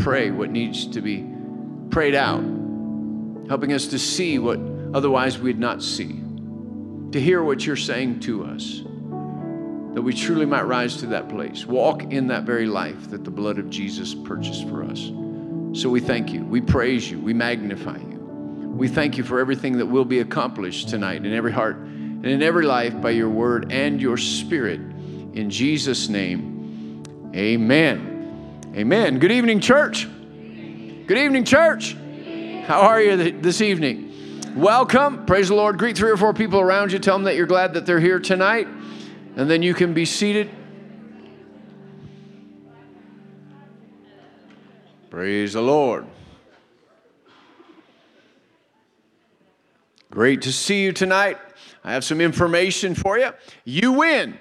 pray what needs to be prayed out, helping us to see what otherwise we'd not see, to hear what you're saying to us, that we truly might rise to that place, walk in that very life that the blood of Jesus purchased for us. So we thank you. We praise you. We magnify you. We thank you for everything that will be accomplished tonight in every heart and in every life by your word and your spirit. In Jesus' name, amen. Amen. Good evening, church. Good evening, church. How are you this evening? Welcome. Praise the Lord. Greet three or four people around you. Tell them that you're glad that they're here tonight. And then you can be seated. Praise the Lord. Great to see you tonight. I have some information for you. You win.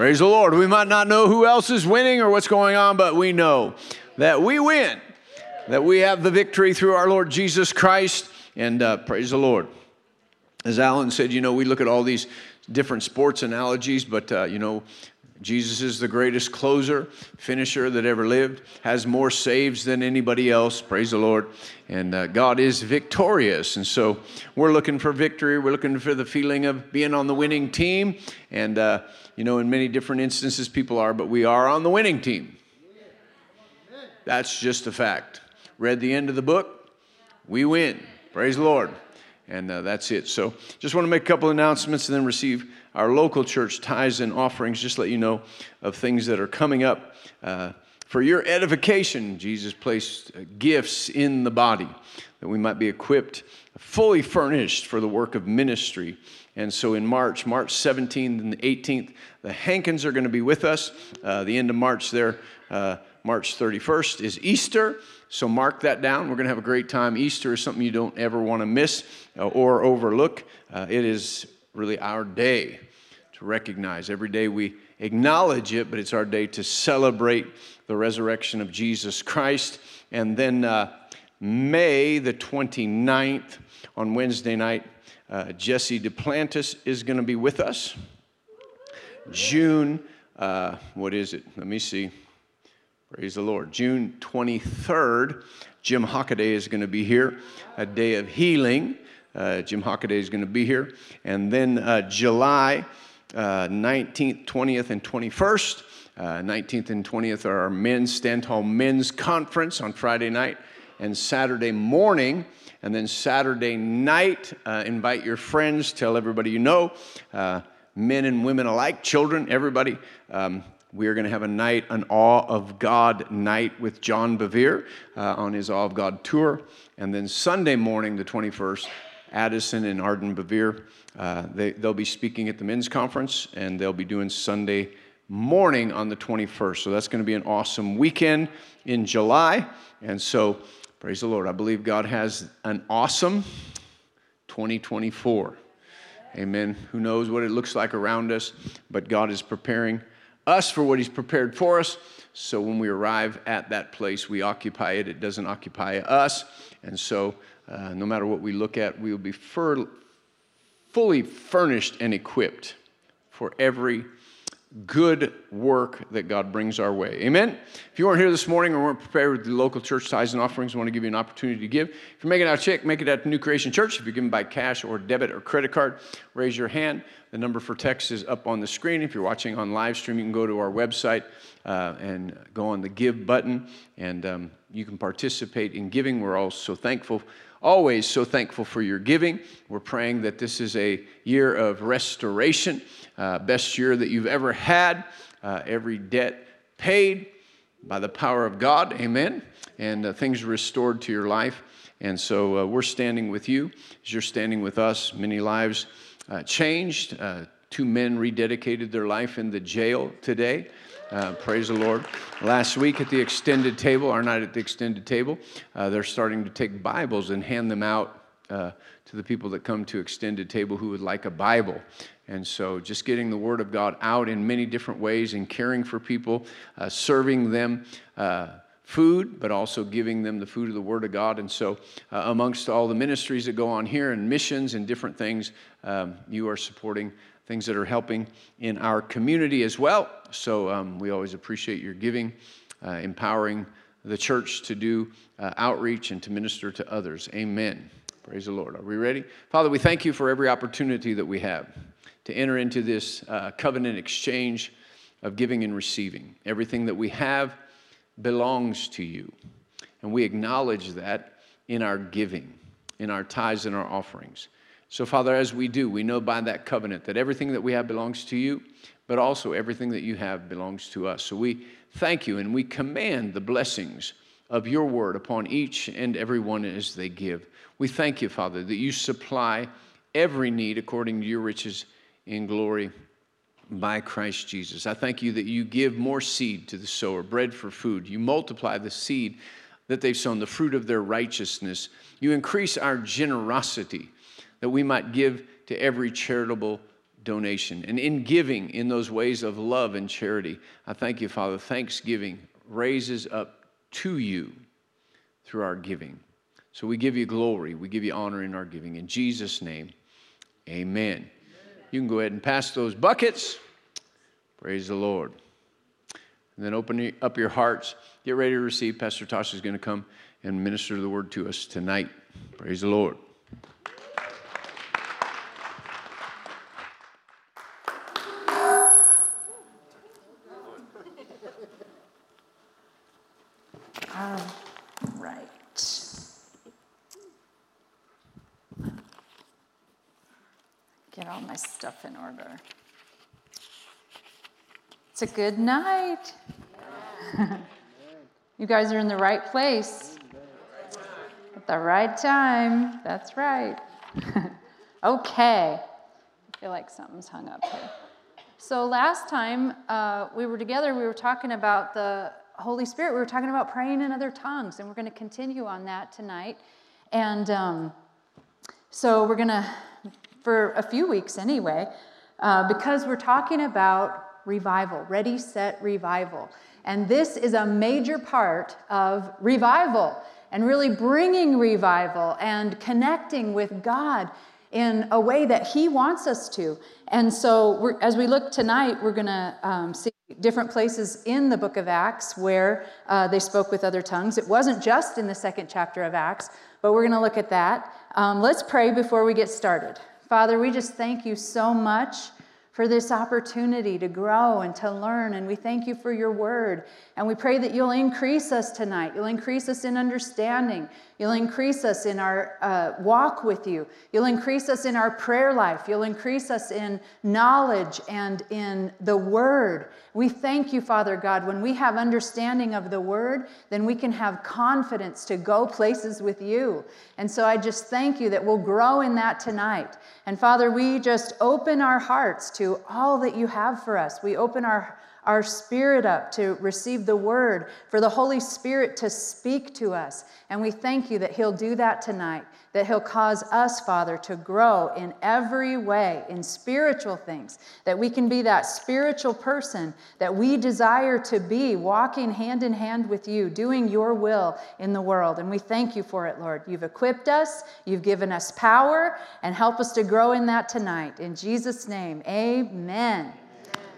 Praise the Lord. We might not know who else is winning or what's going on, but we know that we win, that we have the victory through our Lord Jesus Christ. And uh, praise the Lord. As Alan said, you know, we look at all these different sports analogies, but, uh, you know, Jesus is the greatest closer, finisher that ever lived, has more saves than anybody else. Praise the Lord. And uh, God is victorious. And so we're looking for victory. We're looking for the feeling of being on the winning team. And, uh, you know, in many different instances, people are, but we are on the winning team. That's just a fact. Read the end of the book, we win. Praise the Lord. And uh, that's it. So just want to make a couple announcements and then receive our local church tithes and offerings. Just let you know of things that are coming up. Uh, for your edification, Jesus placed uh, gifts in the body that we might be equipped, fully furnished for the work of ministry. And so in March, March 17th and 18th, the Hankins are going to be with us. Uh, the end of March there, uh, March 31st is Easter. So mark that down. We're going to have a great time. Easter is something you don't ever want to miss uh, or overlook. Uh, it is really our day to recognize. Every day we acknowledge it, but it's our day to celebrate the resurrection of Jesus Christ. And then uh, May the 29th, on Wednesday night, uh, Jesse Duplantis is going to be with us. June, uh, what is it? Let me see. Praise the Lord. June 23rd, Jim Hockaday is going to be here, a day of healing. Uh, Jim Hockaday is going to be here. And then uh, July uh, 19th, 20th, and 21st. 19th uh, and 20th are our men's Stand Tall Men's Conference on Friday night and Saturday morning. And then Saturday night, uh, invite your friends, tell everybody you know, uh, men and women alike, children, everybody. Um, we are going to have a night, an Awe of God night with John Bevere uh, on his Awe of God tour. And then Sunday morning, the 21st, Addison and Arden Bevere. Uh, they, they'll be speaking at the men's conference and they'll be doing Sunday morning on the 21st. So that's going to be an awesome weekend in July. And so, praise the Lord. I believe God has an awesome 2024. Amen. Who knows what it looks like around us, but God is preparing us for what He's prepared for us. So when we arrive at that place, we occupy it. It doesn't occupy us. And so uh, no matter what we look at, we will be fur- fully furnished and equipped for every good work that God brings our way. Amen? If you weren't here this morning or weren't prepared with the local church tithes and offerings, I want to give you an opportunity to give. If you're making out a check, make it at New Creation Church. If you're giving by cash or debit or credit card, raise your hand. The number for text is up on the screen. If you're watching on live stream, you can go to our website uh, and go on the give button and um, you can participate in giving. We're all so thankful always so thankful for your giving. We're praying that this is a year of restoration, uh, best year that you've ever had, uh, every debt paid by the power of God. Amen. And uh, things restored to your life. And so uh, we're standing with you as you're standing with us. Many lives uh, changed. Uh, two men rededicated their life in the jail today. Uh, praise the Lord. Last week at the extended table, our night at the extended table, uh, they're starting to take Bibles and hand them out uh, to the people that come to extended table who would like a Bible. And so, just getting the Word of God out in many different ways and caring for people, uh, serving them uh, food, but also giving them the food of the Word of God. And so, uh, amongst all the ministries that go on here and missions and different things, um, you are supporting things that are helping in our community as well. So um, we always appreciate your giving uh, empowering the church to do uh, outreach and to minister to others. Amen. Praise the Lord. Are we ready? Father, we thank you for every opportunity that we have to enter into this uh, covenant exchange of giving and receiving. Everything that we have belongs to you. And we acknowledge that in our giving, in our tithes and our offerings. So, Father, as we do, we know by that covenant that everything that we have belongs to you, but also everything that you have belongs to us. So we thank you and we command the blessings of your word upon each and every one as they give. We thank you, Father, that you supply every need according to your riches in glory by Christ Jesus. I thank you that you give more seed to the sower, bread for food. You multiply the seed that they've sown, the fruit of their righteousness. You increase our generosity that we might give to every charitable donation. And in giving in those ways of love and charity, I thank you, Father. Thanksgiving raises up to you through our giving. So we give you glory, we give you honor in our giving. In Jesus' name, amen. You can go ahead and pass those buckets. Praise the Lord. And then open up your hearts. Get ready to receive. Pastor Tasha is going to come and minister the word to us tonight. Praise the Lord. Stuff in order. It's a good night. you guys are in the right place at the right time. That's right. okay. I feel like something's hung up here. So, last time uh, we were together, we were talking about the Holy Spirit. We were talking about praying in other tongues, and we're going to continue on that tonight. And um, so, we're going to for a few weeks anyway, uh, because we're talking about revival, ready, set, revival. And this is a major part of revival and really bringing revival and connecting with God in a way that He wants us to. And so, as we look tonight, we're going to um, see different places in the book of Acts where uh, they spoke with other tongues. It wasn't just in the second chapter of Acts, but we're going to look at that. Um, let's pray before we get started. Father, we just thank you so much for this opportunity to grow and to learn. And we thank you for your word. And we pray that you'll increase us tonight. You'll increase us in understanding. You'll increase us in our uh, walk with you. You'll increase us in our prayer life. You'll increase us in knowledge and in the word. We thank you, Father God. When we have understanding of the word, then we can have confidence to go places with you. And so I just thank you that we'll grow in that tonight. And Father, we just open our hearts to all that you have for us. We open our our spirit up to receive the word, for the Holy Spirit to speak to us. And we thank you that He'll do that tonight, that He'll cause us, Father, to grow in every way, in spiritual things, that we can be that spiritual person that we desire to be, walking hand in hand with you, doing your will in the world. And we thank you for it, Lord. You've equipped us, you've given us power, and help us to grow in that tonight. In Jesus' name, amen.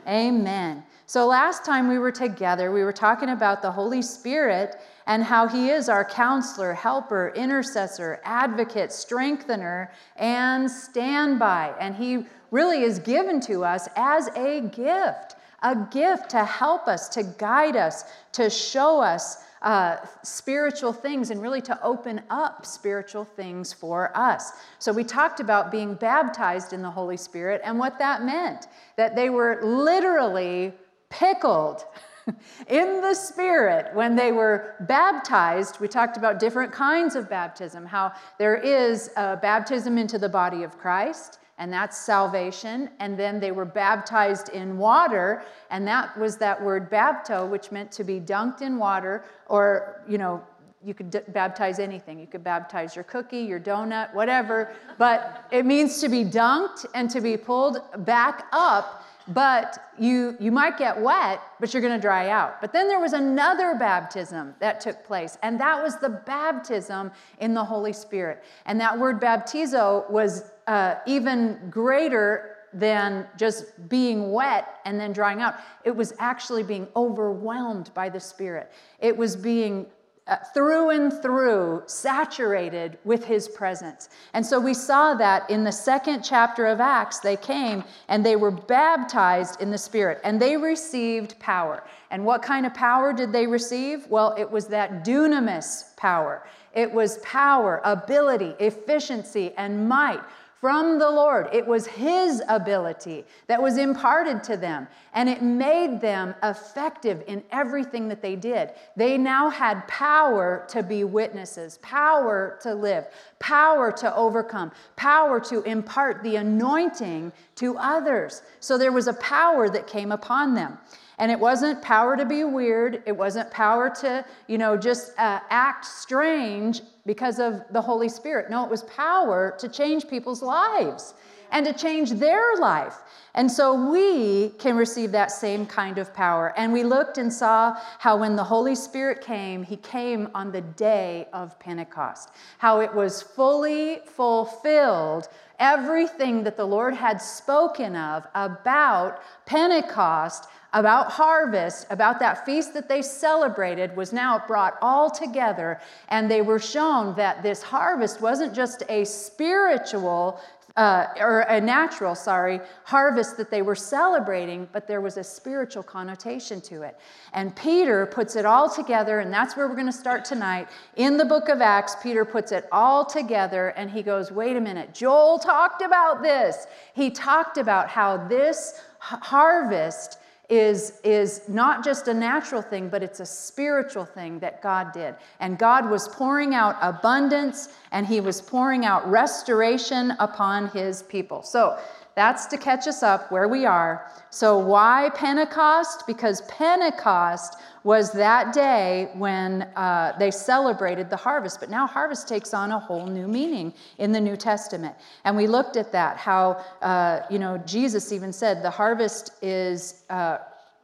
Amen. amen. So, last time we were together, we were talking about the Holy Spirit and how He is our counselor, helper, intercessor, advocate, strengthener, and standby. And He really is given to us as a gift, a gift to help us, to guide us, to show us. Uh, spiritual things and really to open up spiritual things for us. So, we talked about being baptized in the Holy Spirit and what that meant that they were literally pickled in the Spirit when they were baptized. We talked about different kinds of baptism, how there is a baptism into the body of Christ, and that's salvation. And then they were baptized in water, and that was that word bapto, which meant to be dunked in water, or, you know, you could d- baptize anything. You could baptize your cookie, your donut, whatever. But it means to be dunked and to be pulled back up but you, you might get wet, but you're going to dry out. But then there was another baptism that took place, and that was the baptism in the Holy Spirit. And that word baptizo was uh, even greater than just being wet and then drying out. It was actually being overwhelmed by the Spirit. It was being uh, through and through saturated with his presence. And so we saw that in the second chapter of Acts, they came and they were baptized in the Spirit and they received power. And what kind of power did they receive? Well, it was that dunamis power. It was power, ability, efficiency, and might from the Lord. It was His ability that was imparted to them, and it made them effective in everything that they did. They now had power to be witnesses, power to live, power to overcome, power to impart the anointing to others. So there was a power that came upon them. And it wasn't power to be weird. It wasn't power to, you know, just uh, act strange because of the Holy Spirit. No, it was power to change people's lives and to change their life. And so we can receive that same kind of power. And we looked and saw how when the Holy Spirit came, he came on the day of Pentecost, how it was fully fulfilled. Everything that the Lord had spoken of about Pentecost about harvest, about that feast that they celebrated, was now brought all together. And they were shown that this harvest wasn't just a spiritual uh, or a natural, sorry, harvest that they were celebrating, but there was a spiritual connotation to it. And Peter puts it all together, and that's where we're going to start tonight. In the book of Acts, Peter puts it all together, and he goes, Wait a minute, Joel talked about this. He talked about how this harvest is, is not just a natural thing, but it's a spiritual thing that God did. And God was pouring out abundance and He was pouring out restoration upon His people. So that's to catch us up where we are. So, why Pentecost? Because Pentecost was that day when uh, they celebrated the harvest. But now harvest takes on a whole new meaning in the New Testament. And we looked at that, how, uh, you know, Jesus even said the harvest is uh,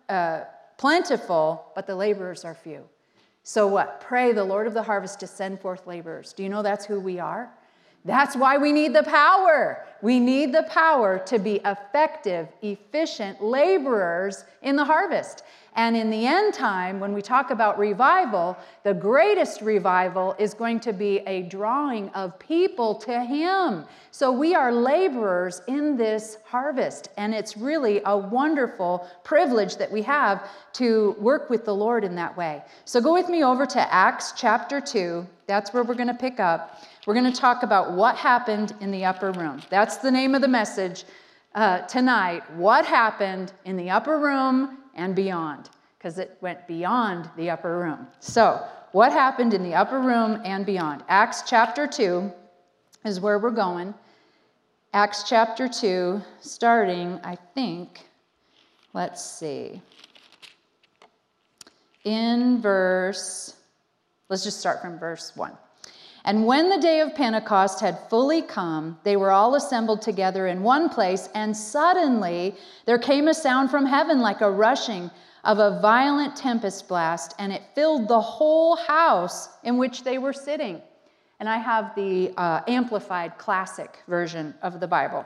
uh plentiful, but the laborers are few. So, what? Pray the Lord of the harvest to send forth laborers. Do you know that's who we are? That's why we need the power. We need the power to be effective, efficient laborers in the harvest. And in the end time, when we talk about revival, the greatest revival is going to be a drawing of people to Him. So we are laborers in this harvest. And it's really a wonderful privilege that we have to work with the Lord in that way. So go with me over to Acts chapter 2. That's where we're going to pick up. We're going to talk about what happened in the upper room. That's the name of the message uh, tonight. What happened in the upper room and beyond? Because it went beyond the upper room. So, what happened in the upper room and beyond? Acts chapter 2 is where we're going. Acts chapter 2, starting, I think, let's see, in verse, let's just start from verse 1. And when the day of Pentecost had fully come, they were all assembled together in one place, and suddenly there came a sound from heaven like a rushing of a violent tempest blast, and it filled the whole house in which they were sitting. And I have the uh, amplified classic version of the Bible.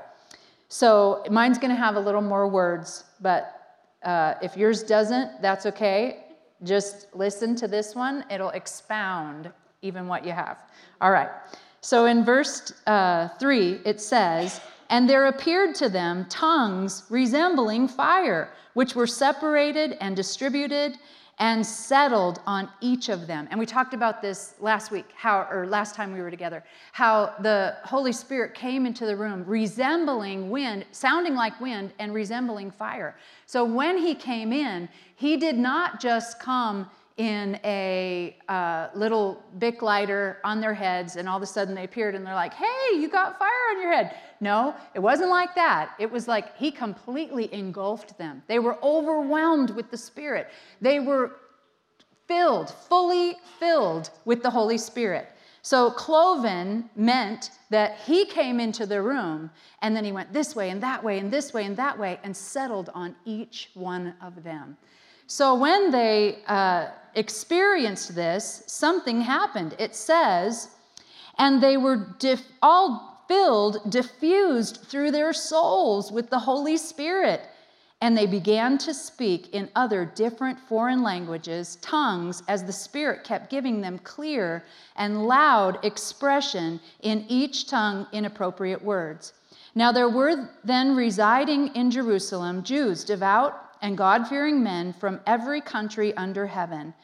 So mine's going to have a little more words, but uh, if yours doesn't, that's okay. Just listen to this one, it'll expound even what you have. All right. So in verse uh, 3, it says, And there appeared to them tongues resembling fire, which were separated and distributed and settled on each of them. And we talked about this last week, how, or last time we were together, how the Holy Spirit came into the room resembling wind, sounding like wind, and resembling fire. So when he came in, he did not just come in a uh, little Bic lighter on their heads, and all of a sudden they appeared and they're like, hey, you got fire on your head. No, it wasn't like that. It was like he completely engulfed them. They were overwhelmed with the Spirit. They were filled, fully filled with the Holy Spirit. So, cloven meant that he came into the room and then he went this way and that way and this way and that way and settled on each one of them. So, when they uh, experienced this, something happened. It says, and they were all filled, diffused through their souls with the Holy Spirit. And they began to speak in other different foreign languages, tongues, as the Spirit kept giving them clear and loud expression in each tongue in appropriate words. Now there were then residing in Jerusalem Jews, devout and God fearing men from every country under heaven.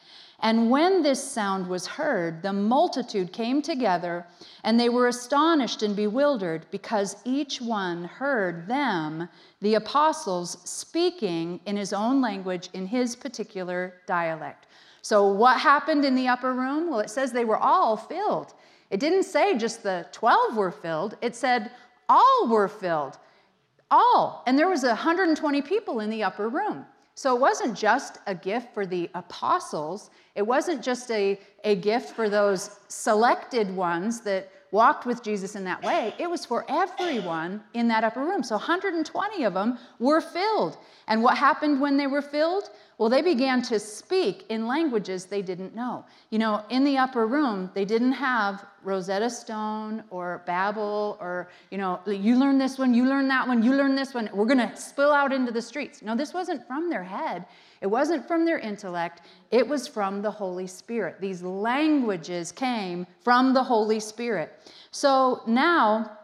And when this sound was heard, the multitude came together, and they were astonished and bewildered, because each one heard them, the apostles, speaking in his own language, in his particular dialect. So, what happened in the upper room? Well, it says they were all filled. It didn't say just the 12 were filled, it said all were filled. All. And there was 120 people in the upper room. So it wasn't just a gift for the apostles, it wasn't just a, a gift for those selected ones that walked with Jesus in that way. It was for everyone in that upper room. So 120 of them were filled. And what happened when they were filled? Well, they began to speak in languages they didn't know. You know, in the upper room, they didn't have Rosetta Stone or Babbel or, you know, you learn this one, you learn that one, you learn this one. We're going to spill out into the streets. No, this wasn't from their head. It wasn't from their intellect. It was from the Holy Spirit. These languages came from the Holy Spirit. So now,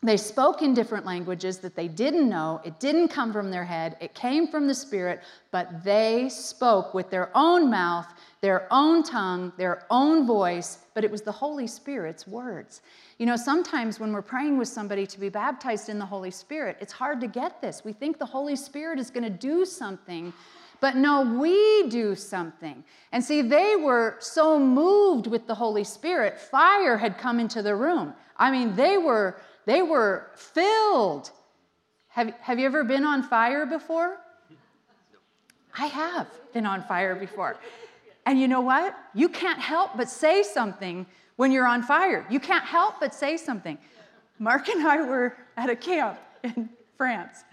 they spoke in different languages that they didn't know. It didn't come from their head, it came from the Spirit, but they spoke with their own mouth, their own tongue, their own voice, but it was the Holy Spirit's words. You know, sometimes when we're praying with somebody to be baptized in the Holy Spirit, it's hard to get this. We think the Holy Spirit is going to do something. But no, we do something. And see, they were so moved with the Holy Spirit, fire had come into the room. I mean, they were they were filled. Have, have you ever been on fire before? I have been on fire before. And you know what? You can't help but say something when you're on fire. You can't help but say something. Mark and I were at a camp in France,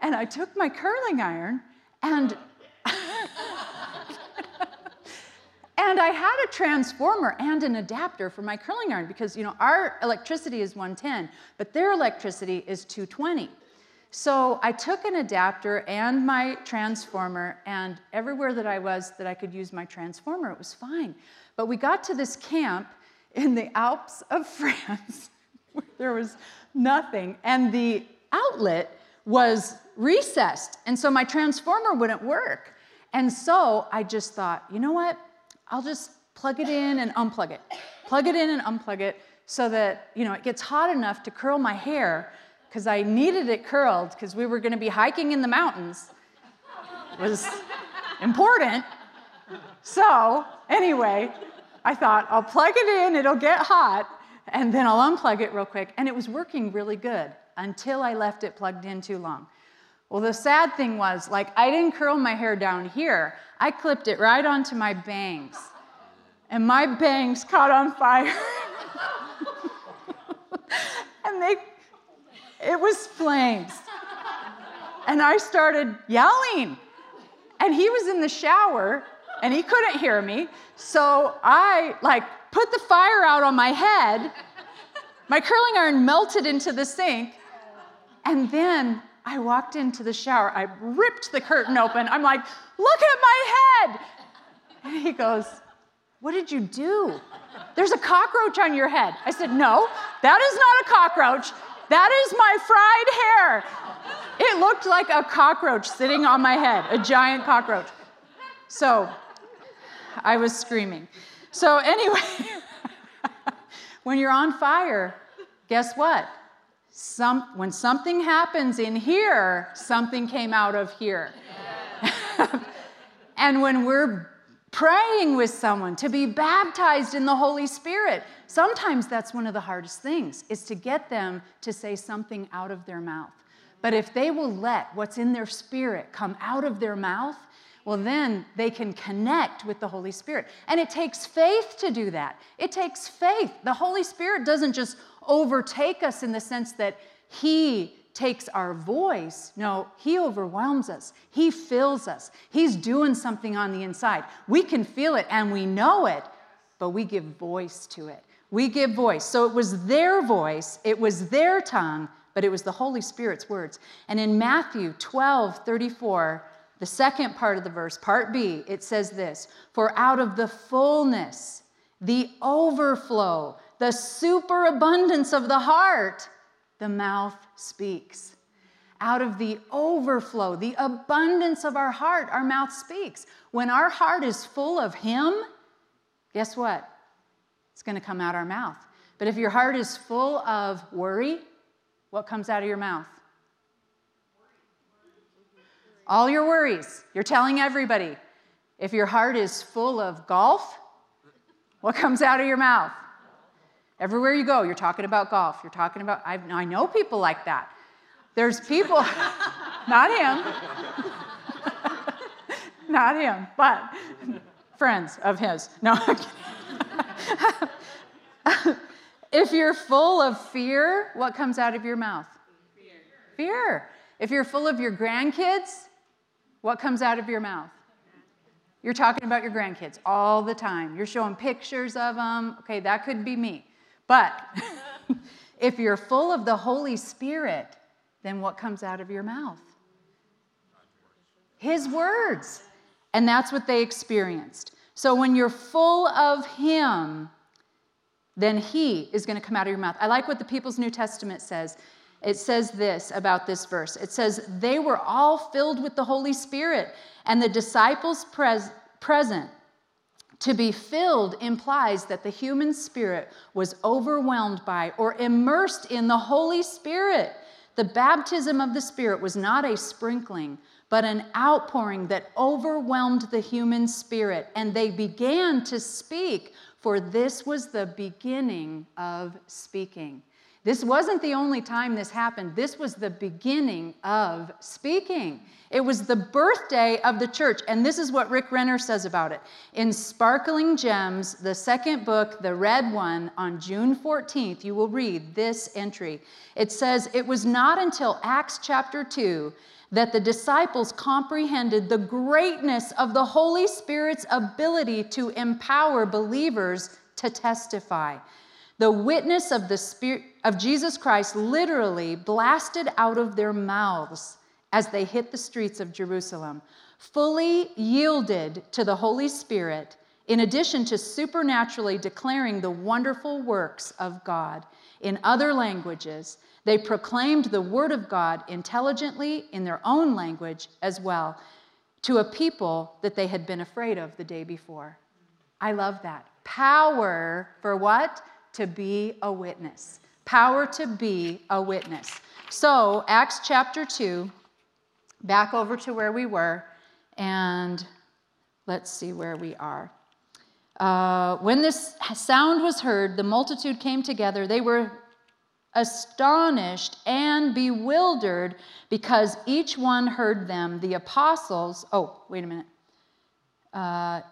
and I took my curling iron and And I had a transformer and an adapter for my curling iron because, you know, our electricity is 110, but their electricity is 220. So I took an adapter and my transformer, and everywhere that I was that I could use my transformer, it was fine. But we got to this camp in the Alps of France where there was nothing, and the outlet was recessed, and so my transformer wouldn't work. And so I just thought, you know what? I'll just plug it in and unplug it. Plug it in and unplug it so that, you know, it gets hot enough to curl my hair because I needed it curled because we were going to be hiking in the mountains. It was important. So, anyway, I thought I'll plug it in, it'll get hot, and then I'll unplug it real quick. And it was working really good until I left it plugged in too long. Well, the sad thing was, like, I didn't curl my hair down here. I clipped it right onto my bangs. And my bangs caught on fire. and they, it was flames. And I started yelling. And he was in the shower and he couldn't hear me. So I, like, put the fire out on my head. My curling iron melted into the sink. And then I walked into the shower. I ripped the curtain open. I'm like, look at my head. And he goes, What did you do? There's a cockroach on your head. I said, No, that is not a cockroach. That is my fried hair. It looked like a cockroach sitting on my head, a giant cockroach. So I was screaming. So, anyway, when you're on fire, guess what? Some, when something happens in here, something came out of here. and when we're praying with someone to be baptized in the Holy Spirit, sometimes that's one of the hardest things is to get them to say something out of their mouth. But if they will let what's in their spirit come out of their mouth, well, then they can connect with the Holy Spirit. And it takes faith to do that. It takes faith. The Holy Spirit doesn't just overtake us in the sense that He takes our voice. No, He overwhelms us. He fills us. He's doing something on the inside. We can feel it and we know it, but we give voice to it. We give voice. So it was their voice, it was their tongue, but it was the Holy Spirit's words. And in Matthew 12 34, the second part of the verse, part B, it says this For out of the fullness, the overflow, the superabundance of the heart, the mouth speaks. Out of the overflow, the abundance of our heart, our mouth speaks. When our heart is full of Him, guess what? It's going to come out our mouth. But if your heart is full of worry, what comes out of your mouth? All your worries. You're telling everybody. If your heart is full of golf, what comes out of your mouth? Everywhere you go, you're talking about golf. You're talking about, I, I know people like that. There's people, not him, not him, but friends of his. No, if you're full of fear, what comes out of your mouth? Fear. Fear. If you're full of your grandkids, what comes out of your mouth? You're talking about your grandkids all the time. You're showing pictures of them. Okay, that could be me. But if you're full of the Holy Spirit, then what comes out of your mouth? His words. And that's what they experienced. So when you're full of Him, then He is going to come out of your mouth. I like what the People's New Testament says. It says this about this verse it says, They were all filled with the Holy Spirit, and the disciples pres- present to be filled implies that the human spirit was overwhelmed by or immersed in the Holy Spirit. The baptism of the Spirit was not a sprinkling, but an outpouring that overwhelmed the human spirit, and they began to speak, for this was the beginning of speaking. This wasn't the only time this happened. This was the beginning of speaking. It was the birthday of the church. And this is what Rick Renner says about it. In Sparkling Gems, the second book, the red one, on June 14th, you will read this entry. It says, It was not until Acts chapter 2 that the disciples comprehended the greatness of the Holy Spirit's ability to empower believers to testify. The witness of the Spirit of Jesus Christ literally blasted out of their mouths as they hit the streets of Jerusalem, fully yielded to the Holy Spirit, in addition to supernaturally declaring the wonderful works of God in other languages. They proclaimed the word of God intelligently in their own language as well to a people that they had been afraid of the day before. I love that. Power for what? To be a witness. Power to be a witness. So, Acts chapter 2, back over to where we were, and let's see where we are. Uh, when this sound was heard, the multitude came together. They were astonished and bewildered because each one heard them. The apostles, oh, wait a minute. Uh,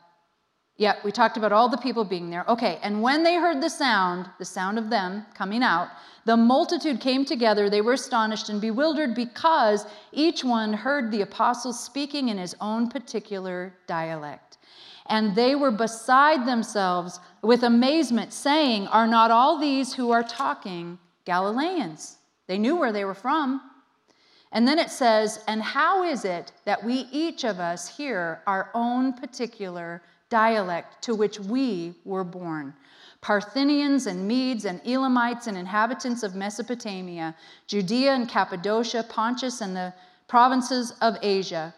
yeah, we talked about all the people being there. Okay, and when they heard the sound, the sound of them coming out, the multitude came together. They were astonished and bewildered because each one heard the apostles speaking in his own particular dialect. And they were beside themselves with amazement, saying, Are not all these who are talking Galileans? They knew where they were from. And then it says, And how is it that we each of us hear our own particular dialect to which we were born. Parthians and Medes and Elamites and inhabitants of Mesopotamia, Judea and Cappadocia, Pontus and the provinces of Asia,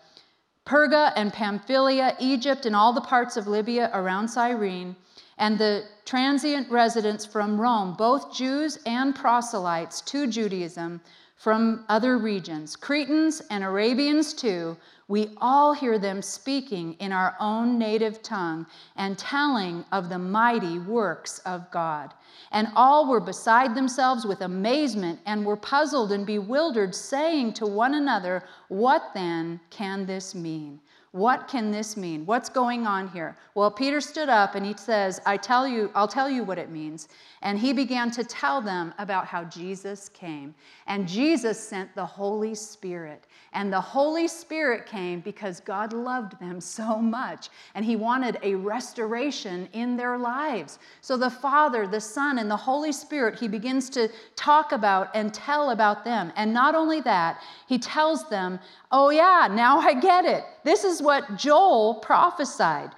Perga and Pamphylia, Egypt and all the parts of Libya around Cyrene, and the transient residents from Rome, both Jews and proselytes to Judaism from other regions, Cretans and Arabians too, we all hear them speaking in our own native tongue and telling of the mighty works of God. And all were beside themselves with amazement and were puzzled and bewildered, saying to one another, What then can this mean? What can this mean? What's going on here? Well, Peter stood up and he says, I tell you, I'll tell you what it means. And he began to tell them about how Jesus came. And Jesus sent the Holy Spirit. And the Holy Spirit came because God loved them so much. And he wanted a restoration in their lives. So the Father, the Son, and the Holy Spirit, he begins to talk about and tell about them. And not only that, he tells them, Oh, yeah, now I get it. This is what Joel prophesied.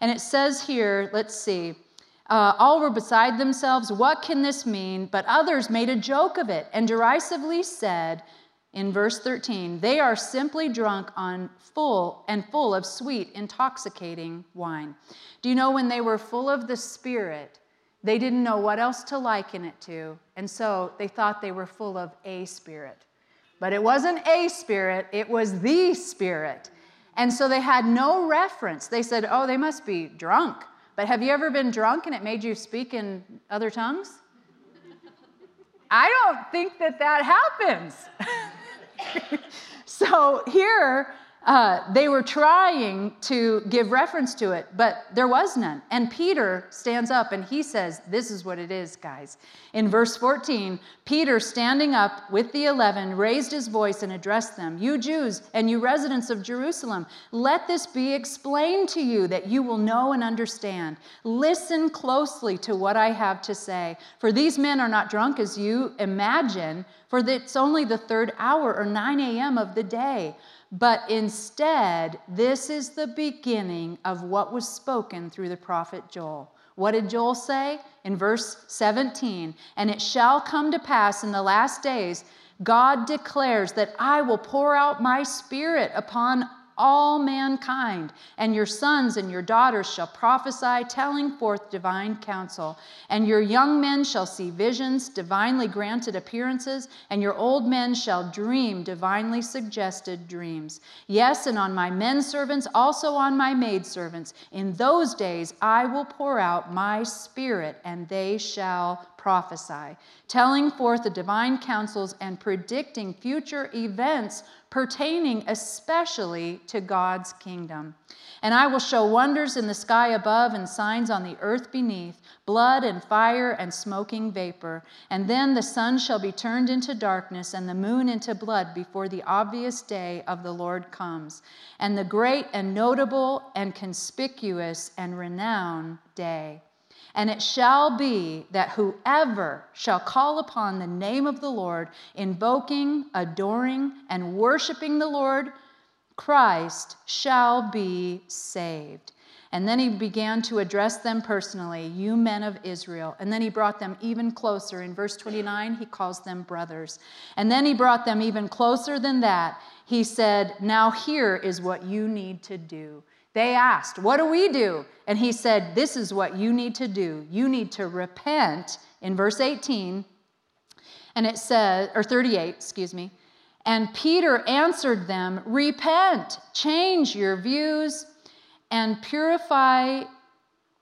And it says here, let's see, uh, all were beside themselves. What can this mean? But others made a joke of it and derisively said, in verse 13, they are simply drunk on full and full of sweet, intoxicating wine. Do you know when they were full of the Spirit, they didn't know what else to liken it to, and so they thought they were full of a spirit. But it wasn't a spirit, it was the Spirit. And so they had no reference. They said, oh, they must be drunk. But have you ever been drunk and it made you speak in other tongues? I don't think that that happens. so here, uh, they were trying to give reference to it, but there was none. And Peter stands up and he says, This is what it is, guys. In verse 14, Peter, standing up with the eleven, raised his voice and addressed them You Jews and you residents of Jerusalem, let this be explained to you that you will know and understand. Listen closely to what I have to say. For these men are not drunk as you imagine, for it's only the third hour or 9 a.m. of the day. But instead, this is the beginning of what was spoken through the prophet Joel. What did Joel say? In verse 17, and it shall come to pass in the last days, God declares that I will pour out my spirit upon all mankind, and your sons and your daughters shall prophesy, telling forth divine counsel. And your young men shall see visions, divinely granted appearances, and your old men shall dream divinely suggested dreams. Yes, and on my men servants, also on my maidservants. In those days I will pour out my spirit, and they shall prophesy, telling forth the divine counsels and predicting future events pertaining especially to God's kingdom. And I will show wonders in the sky above and signs on the earth beneath blood and fire and smoking vapor. And then the sun shall be turned into darkness and the moon into blood before the obvious day of the Lord comes, and the great and notable and conspicuous and renowned day. And it shall be that whoever shall call upon the name of the Lord, invoking, adoring, and worshiping the Lord Christ, shall be saved. And then he began to address them personally, you men of Israel. And then he brought them even closer. In verse 29, he calls them brothers. And then he brought them even closer than that. He said, Now here is what you need to do. They asked, What do we do? And he said, This is what you need to do. You need to repent in verse 18. And it says, or 38, excuse me. And Peter answered them, Repent, change your views, and purify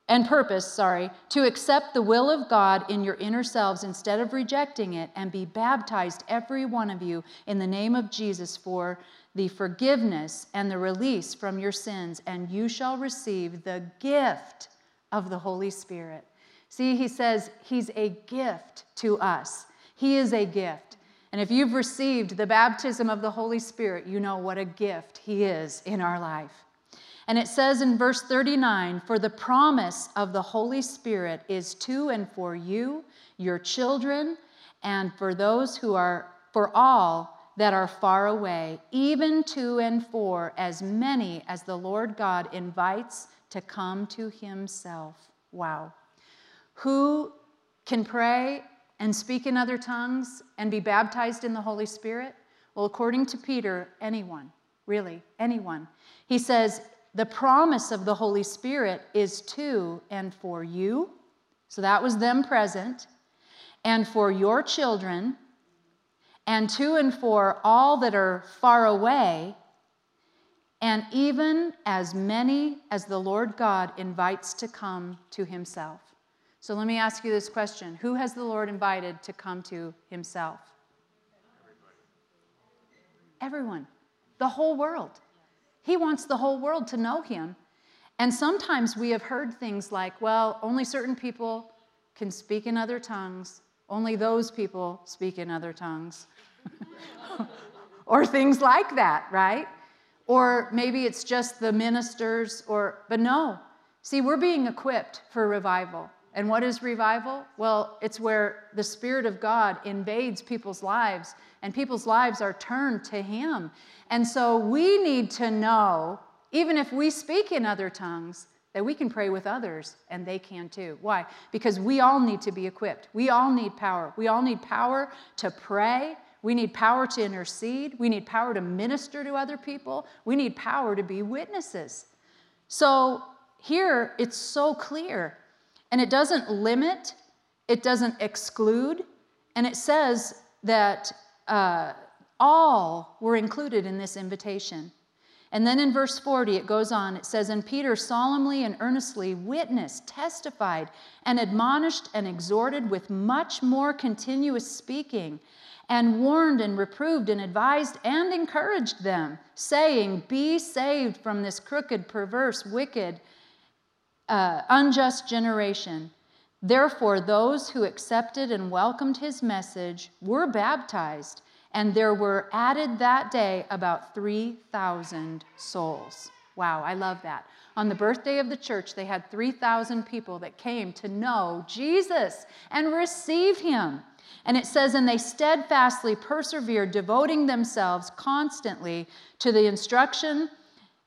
and purpose, sorry, to accept the will of God in your inner selves instead of rejecting it, and be baptized, every one of you, in the name of Jesus for the forgiveness and the release from your sins, and you shall receive the gift of the Holy Spirit. See, he says he's a gift to us. He is a gift. And if you've received the baptism of the Holy Spirit, you know what a gift he is in our life. And it says in verse 39 For the promise of the Holy Spirit is to and for you, your children, and for those who are, for all that are far away, even to and for as many as the Lord God invites to come to himself. Wow. Who can pray and speak in other tongues and be baptized in the Holy Spirit? Well, according to Peter, anyone, really, anyone. He says, the promise of the Holy Spirit is to and for you. So that was them present. And for your children and to and for all that are far away, and even as many as the Lord God invites to come to himself. So let me ask you this question Who has the Lord invited to come to himself? Everyone, the whole world. He wants the whole world to know Him. And sometimes we have heard things like, well, only certain people can speak in other tongues, only those people speak in other tongues. or things like that, right? Or maybe it's just the ministers, or, but no. See, we're being equipped for revival. And what is revival? Well, it's where the Spirit of God invades people's lives and people's lives are turned to Him. And so we need to know, even if we speak in other tongues, that we can pray with others and they can too. Why? Because we all need to be equipped. We all need power. We all need power to pray. We need power to intercede. We need power to minister to other people. We need power to be witnesses. So here it's so clear and it doesn't limit, it doesn't exclude, and it says that uh, all were included in this invitation. And then in verse 40, it goes on, it says, And Peter solemnly and earnestly witnessed, testified, and admonished and exhorted with much more continuous speaking, and warned and reproved and advised and encouraged them, saying, Be saved from this crooked, perverse, wicked, uh, unjust generation. Therefore, those who accepted and welcomed his message were baptized, and there were added that day about 3,000 souls. Wow, I love that. On the birthday of the church, they had 3,000 people that came to know Jesus and receive him. And it says, and they steadfastly persevered, devoting themselves constantly to the instruction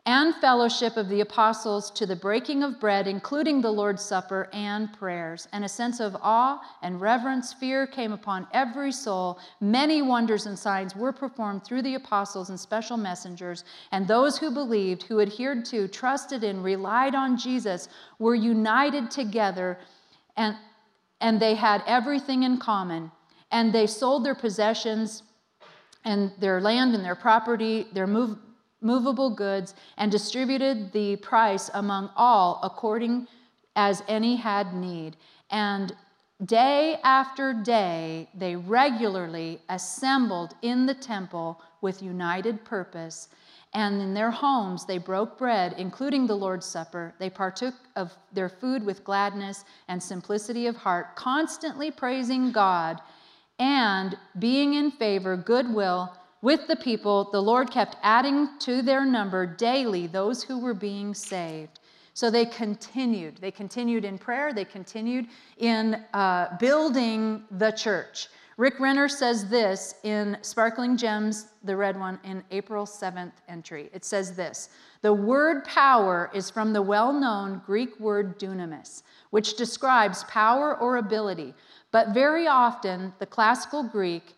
and fellowship of the apostles to the breaking of bread, including the Lord's Supper and prayers. And a sense of awe and reverence, fear came upon every soul. Many wonders and signs were performed through the apostles and special messengers. And those who believed, who adhered to, trusted in, relied on Jesus, were united together, and, and they had everything in common. And they sold their possessions and their land and their property, their move, movable goods, and distributed the price among all according as any had need. And day after day, they regularly assembled in the temple with united purpose. And in their homes, they broke bread, including the Lord's Supper. They partook of their food with gladness and simplicity of heart, constantly praising God and being in favor, goodwill, with the people, the Lord kept adding to their number daily those who were being saved. So they continued. They continued in prayer, they continued in uh, building the church. Rick Renner says this in Sparkling Gems, the red one, in April 7th entry. It says this The word power is from the well known Greek word dunamis, which describes power or ability. But very often, the classical Greek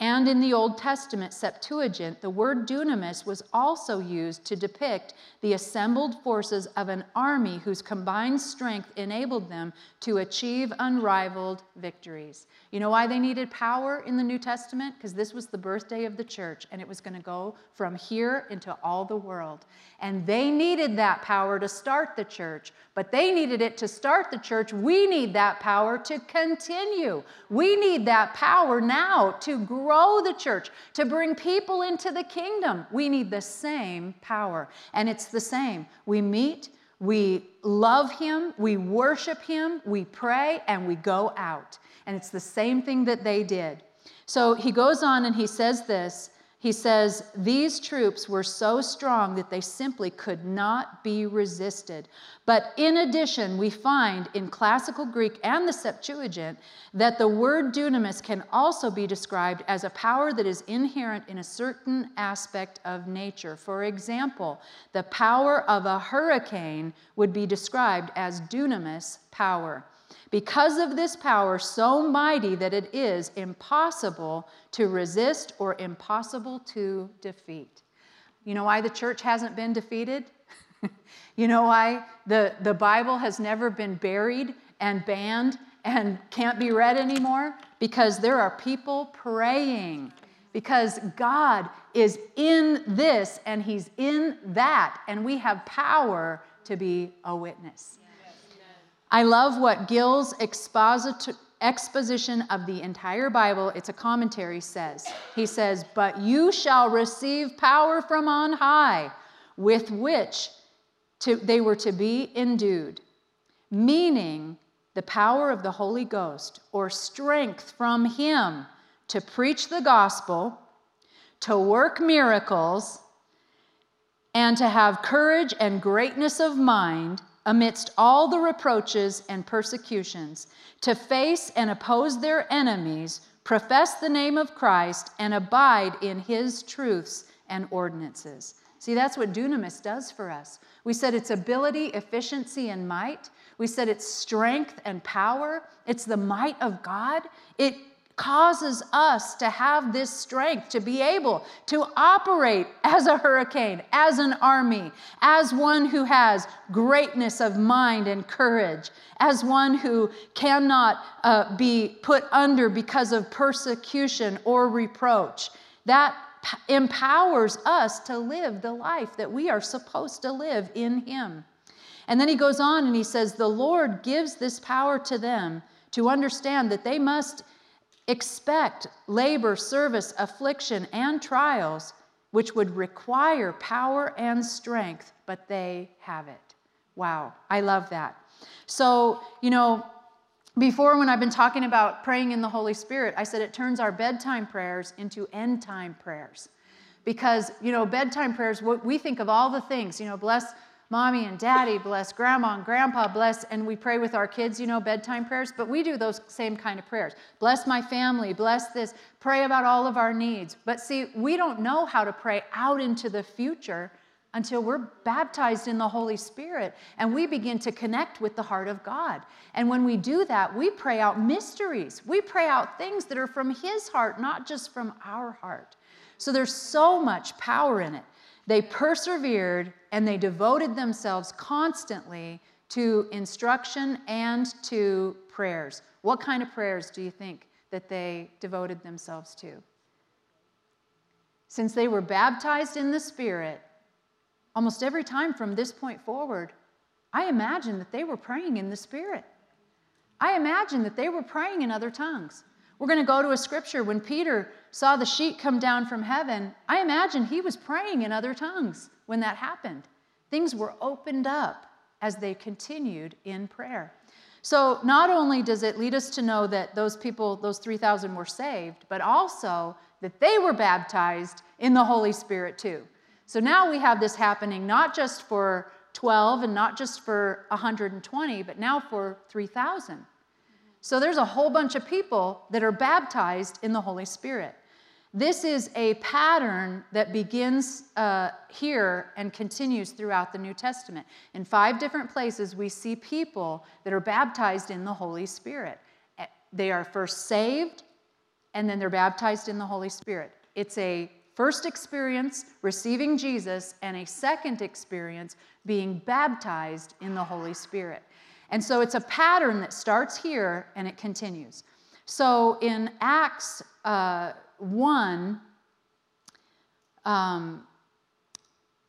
and in the Old Testament Septuagint, the word dunamis was also used to depict the assembled forces of an army whose combined strength enabled them to achieve unrivaled victories. You know why they needed power in the New Testament? Because this was the birthday of the church, and it was going to go from here into all the world. And they needed that power to start the church, but they needed it to start the church. We need that power to continue. We need that power now to grow the church, to bring people into the kingdom. We need the same power. And it's the same. We meet, we love Him, we worship Him, we pray, and we go out. And it's the same thing that they did. So he goes on and he says this he says, These troops were so strong that they simply could not be resisted. But in addition, we find in classical Greek and the Septuagint that the word dunamis can also be described as a power that is inherent in a certain aspect of nature. For example, the power of a hurricane would be described as dunamis power because of this power so mighty that it is impossible to resist or impossible to defeat. You know why the church hasn't been defeated? you know why the, the Bible has never been buried and banned and can't be read anymore? Because there are people praying. Because God is in this and He's in that, and we have power to be a witness. I love what Gill's exposition of the entire Bible, it's a commentary, says. He says, But you shall receive power from on high with which to, they were to be endued, meaning the power of the Holy Ghost or strength from Him to preach the gospel, to work miracles, and to have courage and greatness of mind amidst all the reproaches and persecutions, to face and oppose their enemies, profess the name of Christ, and abide in His truths and ordinances. See, that's what dunamis does for us. We said it's ability, efficiency, and might. We said it's strength and power. It's the might of God. It causes us to have this strength to be able to operate as a hurricane, as an army, as one who has greatness of mind and courage, as one who cannot uh, be put under because of persecution or reproach. That p- empowers us to live the life that we are supposed to live in Him. And then he goes on and he says, The Lord gives this power to them to understand that they must expect labor, service, affliction, and trials, which would require power and strength, but they have it. Wow, I love that. So, you know, before when I've been talking about praying in the Holy Spirit, I said it turns our bedtime prayers into end time prayers. Because, you know, bedtime prayers, we think of all the things, you know, bless mommy and daddy, bless grandma and grandpa, bless, and we pray with our kids, you know, bedtime prayers, but we do those same kind of prayers. Bless my family, bless this, pray about all of our needs. But see, we don't know how to pray out into the future until we're baptized in the Holy Spirit and we begin to connect with the heart of God. And when we do that, we pray out mysteries. We pray out things that are from His heart, not just from our heart. So there's so much power in it. They persevered and they devoted themselves constantly to instruction and to prayers. What kind of prayers do you think that they devoted themselves to? Since they were baptized in the Spirit, almost every time from this point forward, I imagine that they were praying in the Spirit. I imagine that they were praying in other tongues. We're going to go to a scripture when Peter saw the sheet come down from heaven. I imagine he was praying in other tongues when that happened. Things were opened up as they continued in prayer. So, not only does it lead us to know that those people, those 3,000 were saved, but also that they were baptized in the Holy Spirit too. So now we have this happening not just for 12 and not just for 120, but now for 3,000. So there's a whole bunch of people that are baptized in the Holy Spirit. This is a pattern that begins uh, here and continues throughout the New Testament. In five different places, we see people that are baptized in the Holy Spirit. Eh, they are first saved, and then they're baptized in the Holy Spirit. It's a first experience receiving Jesus, and a second experience being baptized in the Holy Spirit. And so it's a pattern that starts here and it continues. So in Acts uh, 1, um,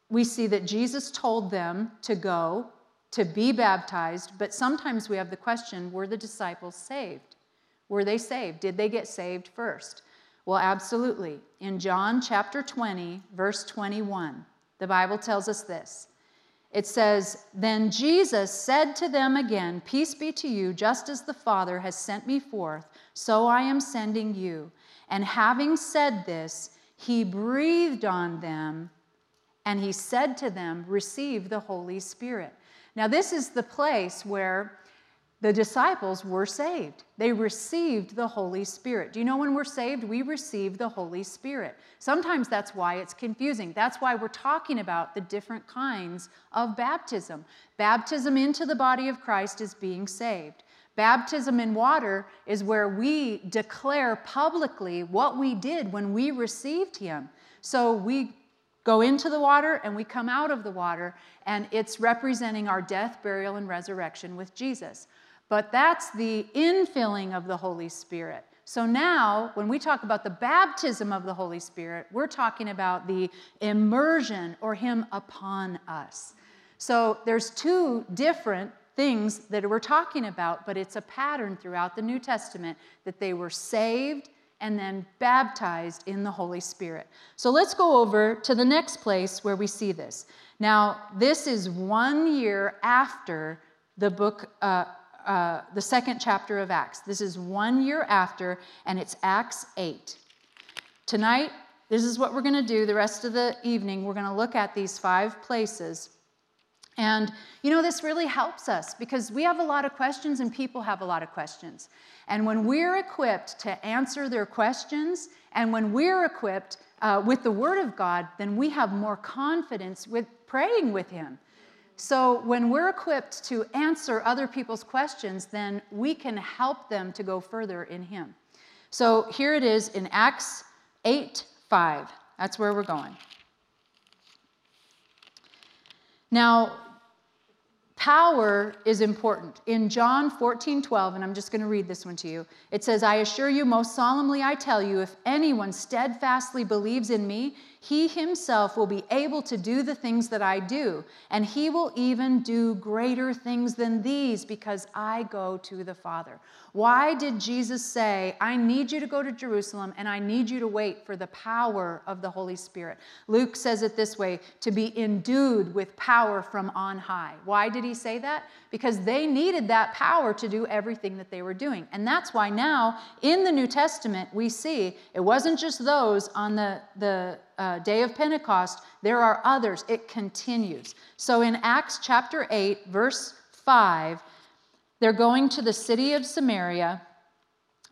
we see that Jesus told them to go, to be baptized, but sometimes we have the question were the disciples saved? Were they saved? Did they get saved first? Well, absolutely. In John chapter 20, verse 21, the Bible tells us this it says, Then Jesus said to them again, Peace be to you, just as the Father has sent me forth, so I am sending you. And having said this, he breathed on them and he said to them, Receive the Holy Spirit. Now, this is the place where the disciples were saved. They received the Holy Spirit. Do you know when we're saved? We receive the Holy Spirit. Sometimes that's why it's confusing. That's why we're talking about the different kinds of baptism. Baptism into the body of Christ is being saved. Baptism in water is where we declare publicly what we did when we received Him. So we go into the water and we come out of the water, and it's representing our death, burial, and resurrection with Jesus. But that's the infilling of the Holy Spirit. So now, when we talk about the baptism of the Holy Spirit, we're talking about the immersion or Him upon us. So there's two different things that we're talking about, but it's a pattern throughout the New Testament that they were saved and then baptized in the Holy Spirit. So let's go over to the next place where we see this. Now, this is one year after the book, uh, uh, the second chapter of Acts. This is one year after, and it's Acts 8. Tonight, this is what we're going to do the rest of the evening. We're going to look at these five places. And you know, this really helps us because we have a lot of questions and people have a lot of questions. And when we're equipped to answer their questions, and when we're equipped uh, with the Word of God, then we have more confidence with praying with Him. So when we're equipped to answer other people's questions, then we can help them to go further in Him. So here it is in Acts 8 5. That's where we're going. Now, Power is important. In John 14, 12, and I'm just going to read this one to you, it says, I assure you, most solemnly I tell you, if anyone steadfastly believes in me, he himself will be able to do the things that I do, and he will even do greater things than these because I go to the Father. Why did Jesus say, I need you to go to Jerusalem and I need you to wait for the power of the Holy Spirit? Luke says it this way to be endued with power from on high. Why did he say that? Because they needed that power to do everything that they were doing. And that's why now in the New Testament we see it wasn't just those on the, the uh, day of Pentecost, there are others. It continues. So in Acts chapter 8, verse 5, they're going to the city of Samaria,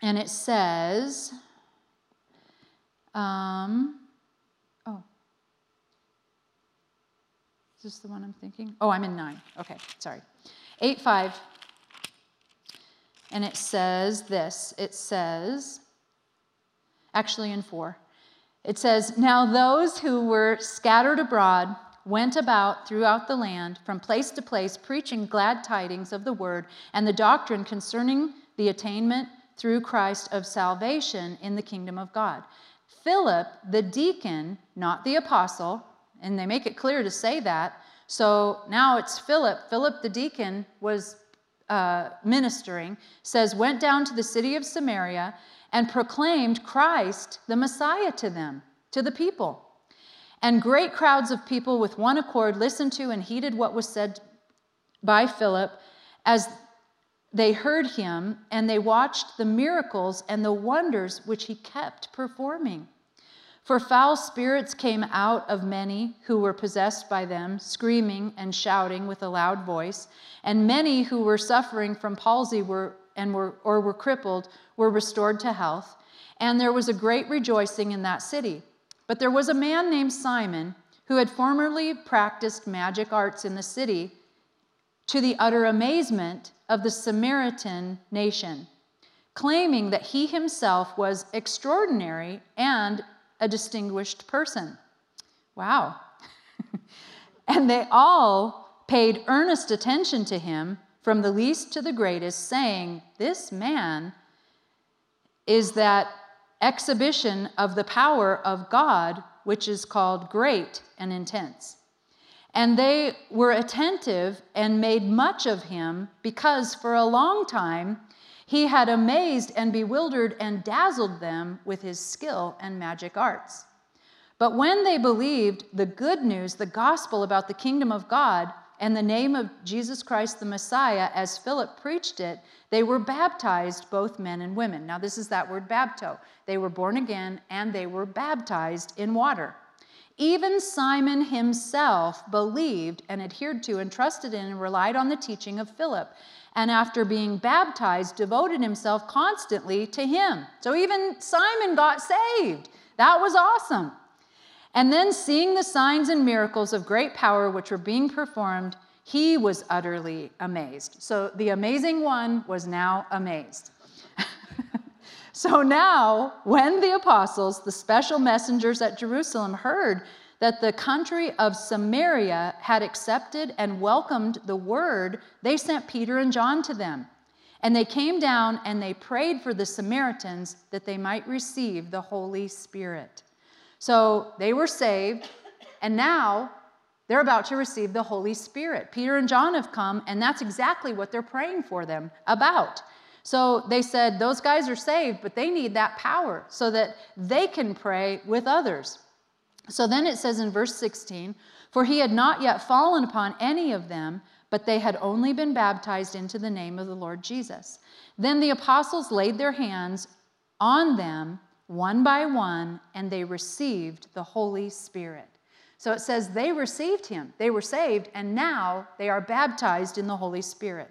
and it says, um, oh, is this the one I'm thinking? Oh, I'm in 9. Okay, sorry. 8 5. And it says this it says, actually in 4. It says, Now those who were scattered abroad went about throughout the land from place to place, preaching glad tidings of the word and the doctrine concerning the attainment through Christ of salvation in the kingdom of God. Philip, the deacon, not the apostle, and they make it clear to say that. So now it's Philip. Philip, the deacon, was uh, ministering, says, went down to the city of Samaria and proclaimed Christ, the Messiah, to them, to the people. And great crowds of people with one accord listened to and heeded what was said by Philip as they heard him and they watched the miracles and the wonders which he kept performing. For foul spirits came out of many who were possessed by them, screaming and shouting with a loud voice, and many who were suffering from palsy were and were, or were crippled were restored to health, and there was a great rejoicing in that city. But there was a man named Simon who had formerly practiced magic arts in the city to the utter amazement of the Samaritan nation, claiming that he himself was extraordinary and a distinguished person. Wow. and they all paid earnest attention to him from the least to the greatest, saying, This man is that exhibition of the power of God, which is called great and intense. And they were attentive and made much of him because for a long time he had amazed and bewildered and dazzled them with his skill and magic arts. But when they believed the good news, the gospel about the kingdom of God, and the name of Jesus Christ the Messiah, as Philip preached it, they were baptized, both men and women. Now, this is that word bapto. They were born again and they were baptized in water. Even Simon himself believed and adhered to and trusted in and relied on the teaching of Philip. And after being baptized, devoted himself constantly to him. So even Simon got saved. That was awesome. And then, seeing the signs and miracles of great power which were being performed, he was utterly amazed. So the amazing one was now amazed. so now, when the apostles, the special messengers at Jerusalem, heard that the country of Samaria had accepted and welcomed the word, they sent Peter and John to them. And they came down and they prayed for the Samaritans that they might receive the Holy Spirit. So they were saved, and now they're about to receive the Holy Spirit. Peter and John have come, and that's exactly what they're praying for them about. So they said, Those guys are saved, but they need that power so that they can pray with others. So then it says in verse 16, For he had not yet fallen upon any of them, but they had only been baptized into the name of the Lord Jesus. Then the apostles laid their hands on them one by one, and they received the Holy Spirit. So it says they received him, they were saved, and now they are baptized in the Holy Spirit.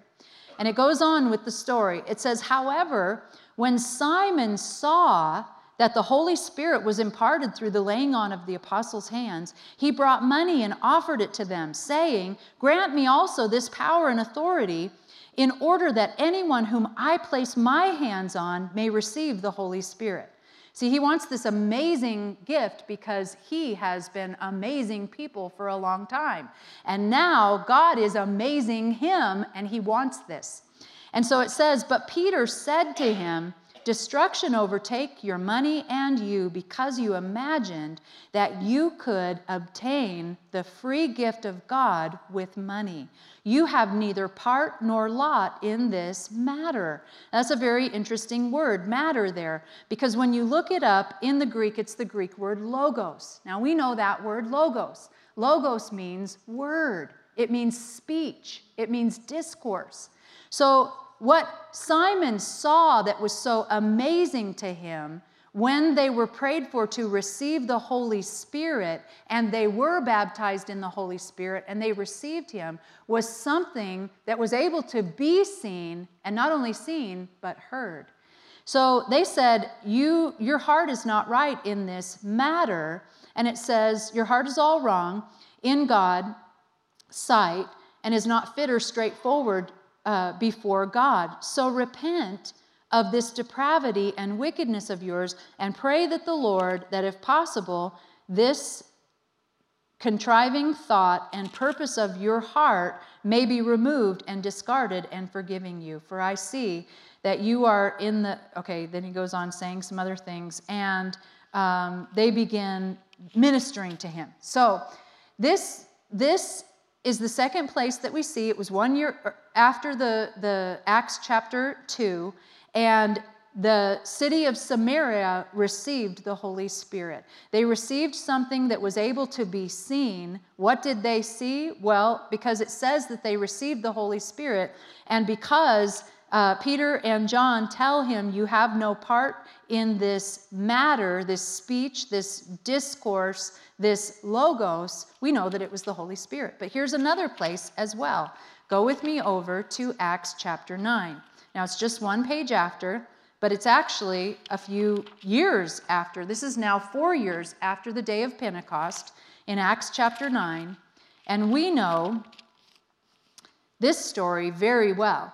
And it goes on with the story. It says, however, when Simon saw that the Holy Spirit was imparted through the laying on of the apostles' hands, he brought money and offered it to them, saying, Grant me also this power and authority, in order that anyone whom I place my hands on may receive the Holy Spirit. See, he wants this amazing gift because he has been amazing people for a long time. And now God is amazing him, and he wants this. And so it says, But Peter said to him, Destruction overtake your money and you because you imagined that you could obtain the free gift of God with money. You have neither part nor lot in this matter. That's a very interesting word, matter, there, because when you look it up in the Greek, it's the Greek word logos. Now we know that word logos. Logos means word, it means speech, it means discourse. So what Simon saw that was so amazing to him when they were prayed for to receive the Holy Spirit and they were baptized in the Holy Spirit and they received Him was something that was able to be seen and not only seen but heard. So they said, you, Your heart is not right in this matter. And it says, Your heart is all wrong in God's sight and is not fit or straightforward uh, before God. So repent of this depravity and wickedness of yours and pray that the Lord, that if possible, this contriving thought and purpose of your heart may be removed and discarded and forgiving you. For I see that you are in the. Okay, then he goes on saying some other things, and um, they begin ministering to him. So this this is the second place that we see. It was one year er, after the, the Acts chapter 2, and the city of Samaria received the Holy Spirit. They received something that was able to be seen. What did they see? Well, because it says that they received the Holy Spirit, and because uh, Peter and John tell him, You have no part in this matter, this speech, this discourse, this logos. We know that it was the Holy Spirit. But here's another place as well. Go with me over to Acts chapter 9. Now, it's just one page after, but it's actually a few years after. This is now four years after the day of Pentecost in Acts chapter 9. And we know this story very well.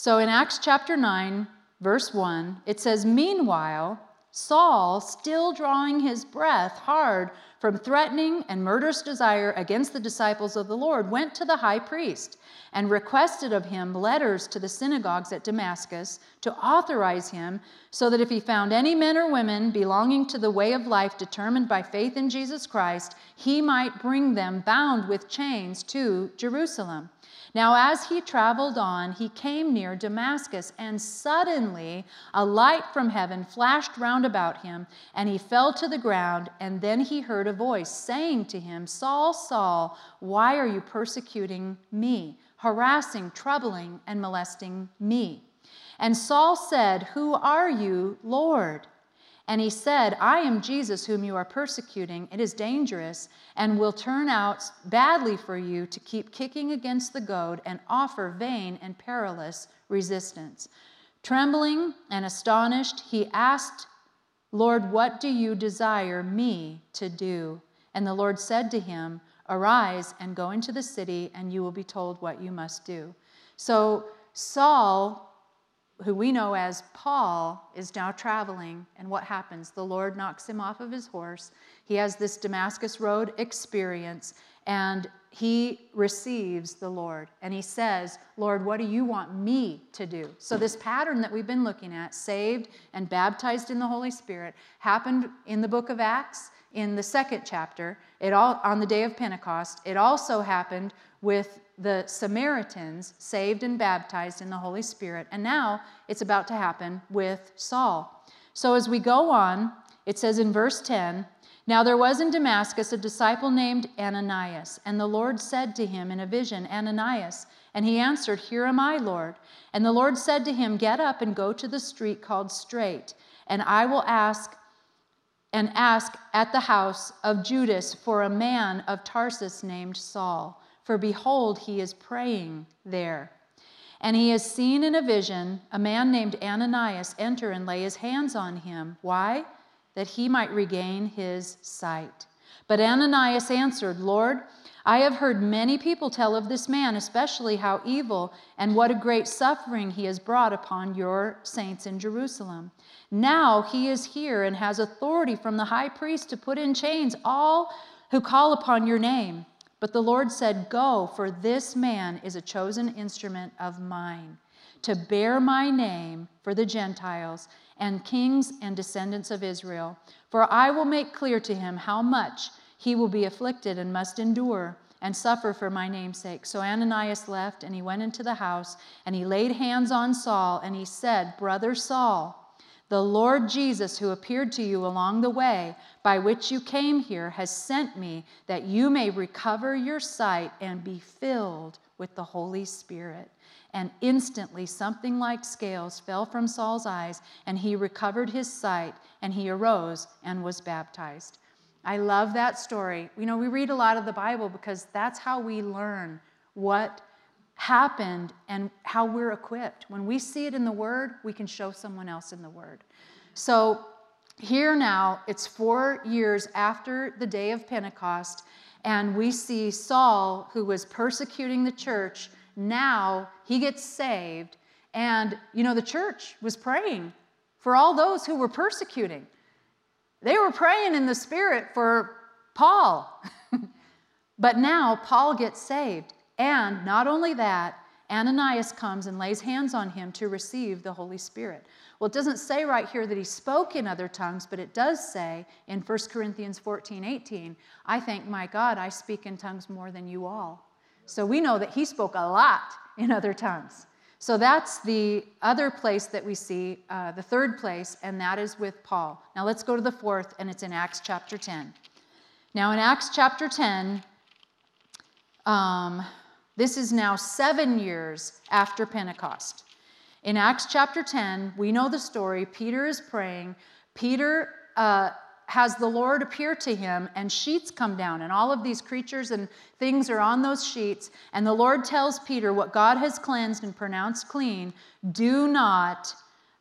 So in Acts chapter 9, verse 1, it says, Meanwhile, Saul, still drawing his breath hard from threatening and murderous desire against the disciples of the Lord, went to the high priest and requested of him letters to the synagogues at Damascus to authorize him so that if he found any men or women belonging to the way of life determined by faith in Jesus Christ, he might bring them bound with chains to Jerusalem. Now, as he traveled on, he came near Damascus, and suddenly a light from heaven flashed round about him, and he fell to the ground. And then he heard a voice saying to him, Saul, Saul, why are you persecuting me, harassing, troubling, and molesting me? And Saul said, Who are you, Lord? And he said, I am Jesus whom you are persecuting. It is dangerous and will turn out badly for you to keep kicking against the goad and offer vain and perilous resistance. Trembling and astonished, he asked, Lord, what do you desire me to do? And the Lord said to him, Arise and go into the city, and you will be told what you must do. So Saul who we know as Paul, is now traveling. And what happens? The Lord knocks him off of his horse. He has this Damascus Road experience, and he receives the Lord. And he says, Lord, what do you want me to do? So, this pattern that we've been looking at, saved and baptized in the Holy Spirit, happened in the book of Acts in the second chapter, it all, on the day of Pentecost. It also happened with the Samaritans saved and baptized in the Holy Spirit. And now it's about to happen with Saul. So as we go on, it says in verse 10 Now there was in Damascus a disciple named Ananias, and the Lord said to him in a vision, Ananias. And he answered, Here am I, Lord. And the Lord said to him, Get up and go to the street called Straight, and I will ask and ask at the house of Judas for a man of Tarsus named Saul. For behold, he is praying there. And he has seen in a vision a man named Ananias enter and lay his hands on him. Why? That he might regain his sight. But Ananias answered, Lord, I have heard many people tell of this man, especially how evil and what a great suffering he has brought upon your saints in Jerusalem. Now he is here and has authority from the high priest to put in chains all who call upon your name. But the Lord said, Go, for this man is a chosen instrument of mine to bear my name for the Gentiles and kings and descendants of Israel. For I will make clear to him how much he will be afflicted and must endure and suffer for my name's sake. So Ananias left, and he went into the house, and he laid hands on Saul, and he said, Brother Saul, the Lord Jesus, who appeared to you along the way by which you came here, has sent me that you may recover your sight and be filled with the Holy Spirit. And instantly something like scales fell from Saul's eyes, and he recovered his sight, and he arose and was baptized. I love that story. You know, we read a lot of the Bible because that's how we learn what happened and how we're equipped. When we see it in the Word, we can show someone else in the Word. So here now, it's four years after the day of Pentecost, and we see Saul, who was persecuting the church, now he gets saved. And, you know, the church was praying for all those who were persecuting. They were praying in the Spirit for Paul. but now Paul gets saved. And not only that, Ananias comes and lays hands on him to receive the Holy Spirit. Well, it doesn't say right here that he spoke in other tongues, but it does say in 1 Corinthians 14 18, I thank my God I speak in tongues more than you all. So we know that he spoke a lot in other tongues. So that's the other place that we see, uh, the third place, and that is with Paul. Now let's go to the fourth, and it's in Acts chapter 10. Now, in Acts chapter 10, um, this is now seven years after Pentecost. In Acts chapter 10, we know the story. Peter is praying. Peter uh, has the Lord appear to him, and sheets come down, and all of these creatures and things are on those sheets. And the Lord tells Peter, What God has cleansed and pronounced clean, do not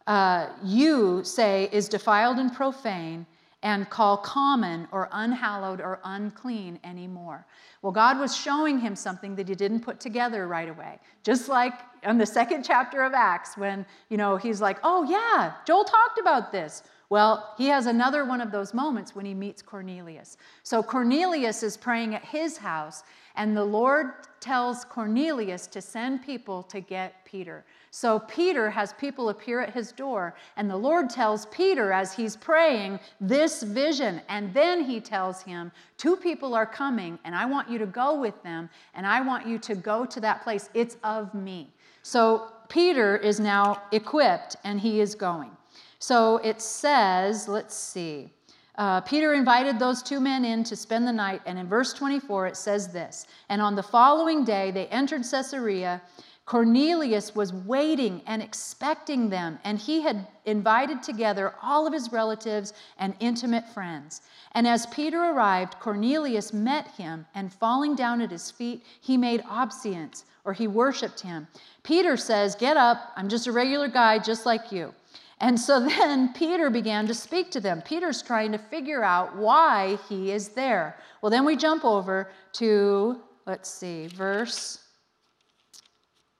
uh, you say is defiled and profane, and call common or unhallowed or unclean anymore. Well, God was showing him something that he didn't put together right away. Just like in the second chapter of Acts, when, you know, he's like, oh, yeah, Joel talked about this. Well, he has another one of those moments when he meets Cornelius. So Cornelius is praying at his house, and the Lord tells Cornelius to send people to get Peter. So Peter has people appear at his door, and the Lord tells Peter as he's praying this vision. And then he tells him, Two people are coming, and I want you to go with them, and I want you to go to that place. It's of me. So Peter is now equipped, and he is going. So it says, let's see. Uh, Peter invited those two men in to spend the night, and in verse 24 it says this And on the following day they entered Caesarea. Cornelius was waiting and expecting them, and he had invited together all of his relatives and intimate friends. And as Peter arrived, Cornelius met him, and falling down at his feet, he made obeisance, or he worshiped him. Peter says, Get up, I'm just a regular guy, just like you. And so then Peter began to speak to them. Peter's trying to figure out why he is there. Well, then we jump over to, let's see, verse.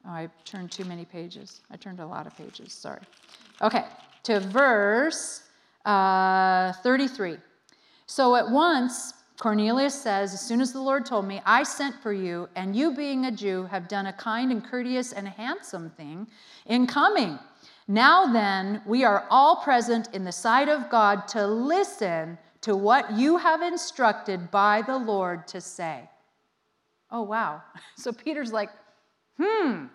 Oh, I turned too many pages. I turned a lot of pages, sorry. Okay, to verse uh, 33. So at once, Cornelius says, As soon as the Lord told me, I sent for you, and you, being a Jew, have done a kind and courteous and handsome thing in coming. Now then, we are all present in the sight of God to listen to what you have instructed by the Lord to say. Oh, wow. So Peter's like, hmm,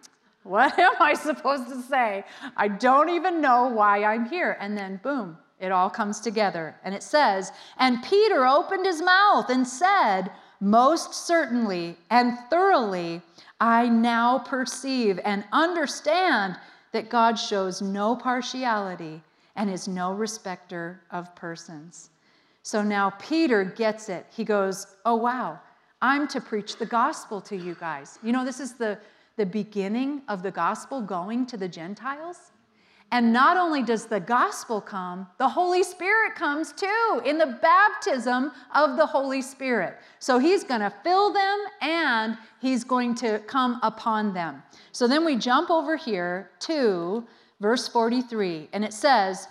what am I supposed to say? I don't even know why I'm here. And then, boom, it all comes together. And it says, And Peter opened his mouth and said, Most certainly and thoroughly, I now perceive and understand that God shows no partiality and is no respecter of persons. So now Peter gets it. He goes, Oh, wow, I'm to preach the gospel to you guys. You know, this is the, the beginning of the gospel going to the Gentiles. And not only does the gospel come, the Holy Spirit comes too in the baptism of the Holy Spirit. So he's going to fill them and he's going to come upon them. So then we jump over here to verse 43, and it says,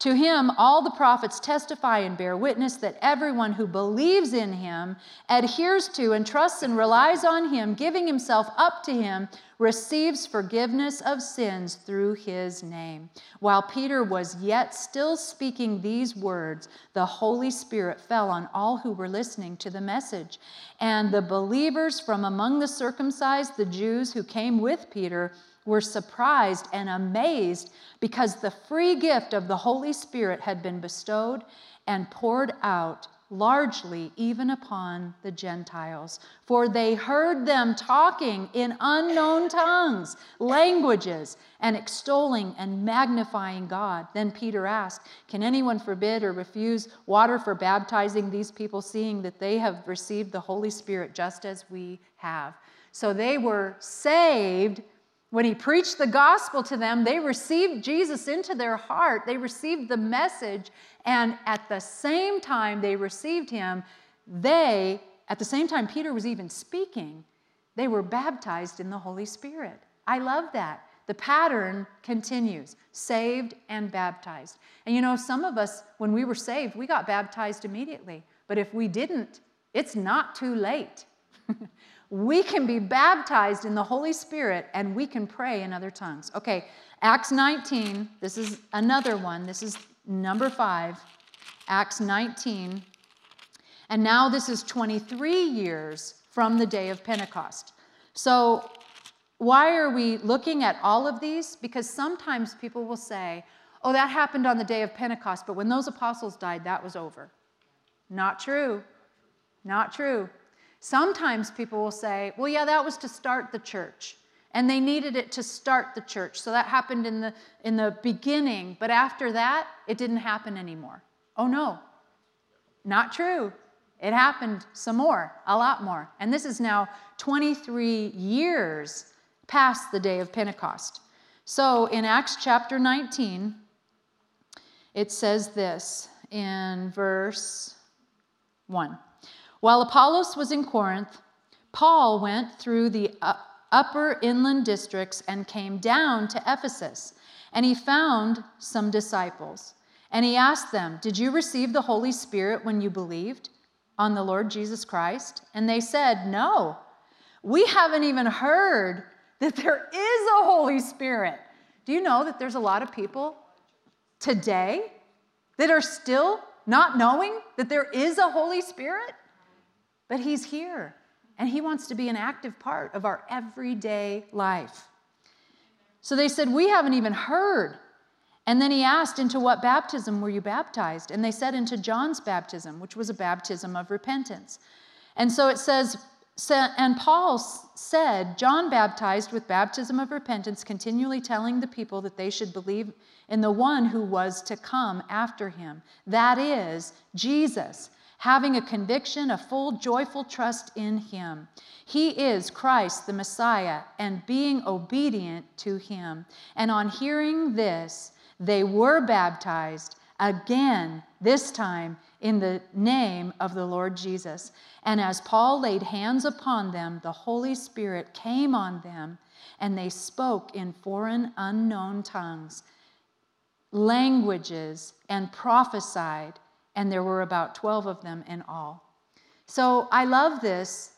to him, all the prophets testify and bear witness that everyone who believes in him, adheres to, and trusts and relies on him, giving himself up to him, receives forgiveness of sins through his name. While Peter was yet still speaking these words, the Holy Spirit fell on all who were listening to the message. And the believers from among the circumcised, the Jews who came with Peter, were surprised and amazed because the free gift of the Holy Spirit had been bestowed and poured out largely even upon the Gentiles. For they heard them talking in unknown tongues, languages, and extolling and magnifying God. Then Peter asked, Can anyone forbid or refuse water for baptizing these people, seeing that they have received the Holy Spirit just as we have? So they were saved when he preached the gospel to them, they received Jesus into their heart. They received the message, and at the same time they received him, they, at the same time Peter was even speaking, they were baptized in the Holy Spirit. I love that. The pattern continues saved and baptized. And you know, some of us, when we were saved, we got baptized immediately. But if we didn't, it's not too late. we can be baptized in the Holy Spirit and we can pray in other tongues. Okay, Acts 19, this is another one. This is number five, Acts 19. And now this is 23 years from the day of Pentecost. So, why are we looking at all of these? Because sometimes people will say, oh, that happened on the day of Pentecost, but when those apostles died, that was over. Not true. Not true. Sometimes people will say, well, yeah, that was to start the church. And they needed it to start the church. So that happened in the, in the beginning. But after that, it didn't happen anymore. Oh, no. Not true. It happened some more, a lot more. And this is now 23 years past the day of Pentecost. So in Acts chapter 19, it says this in verse 1. While Apollos was in Corinth, Paul went through the uh, upper inland districts and came down to Ephesus. And he found some disciples. And he asked them, Did you receive the Holy Spirit when you believed on the Lord Jesus Christ? And they said, No. We haven't even heard that there is a Holy Spirit. Do you know that there's a lot of people today that are still not knowing that there is a Holy Spirit? But He's here and He wants to be an active part of our everyday life. So they said, We haven't even heard. And then he asked, Into what baptism were you baptized? And they said, Into John's baptism, which was a baptism of repentance. And so it says, and Paul said, John baptized with baptism of repentance, continually telling the people that they should believe in the one who was to come after him. That is, Jesus having a conviction, a full, joyful trust in Him. He is Christ, the Messiah, and being obedient to Him. And on hearing this, they were baptized again, this time in the name of the Lord Jesus. And as Paul laid hands upon them, the Holy Spirit came on them, and they spoke in foreign, unknown tongues, languages, and prophesied and there were about 12 of them in all. So I love this.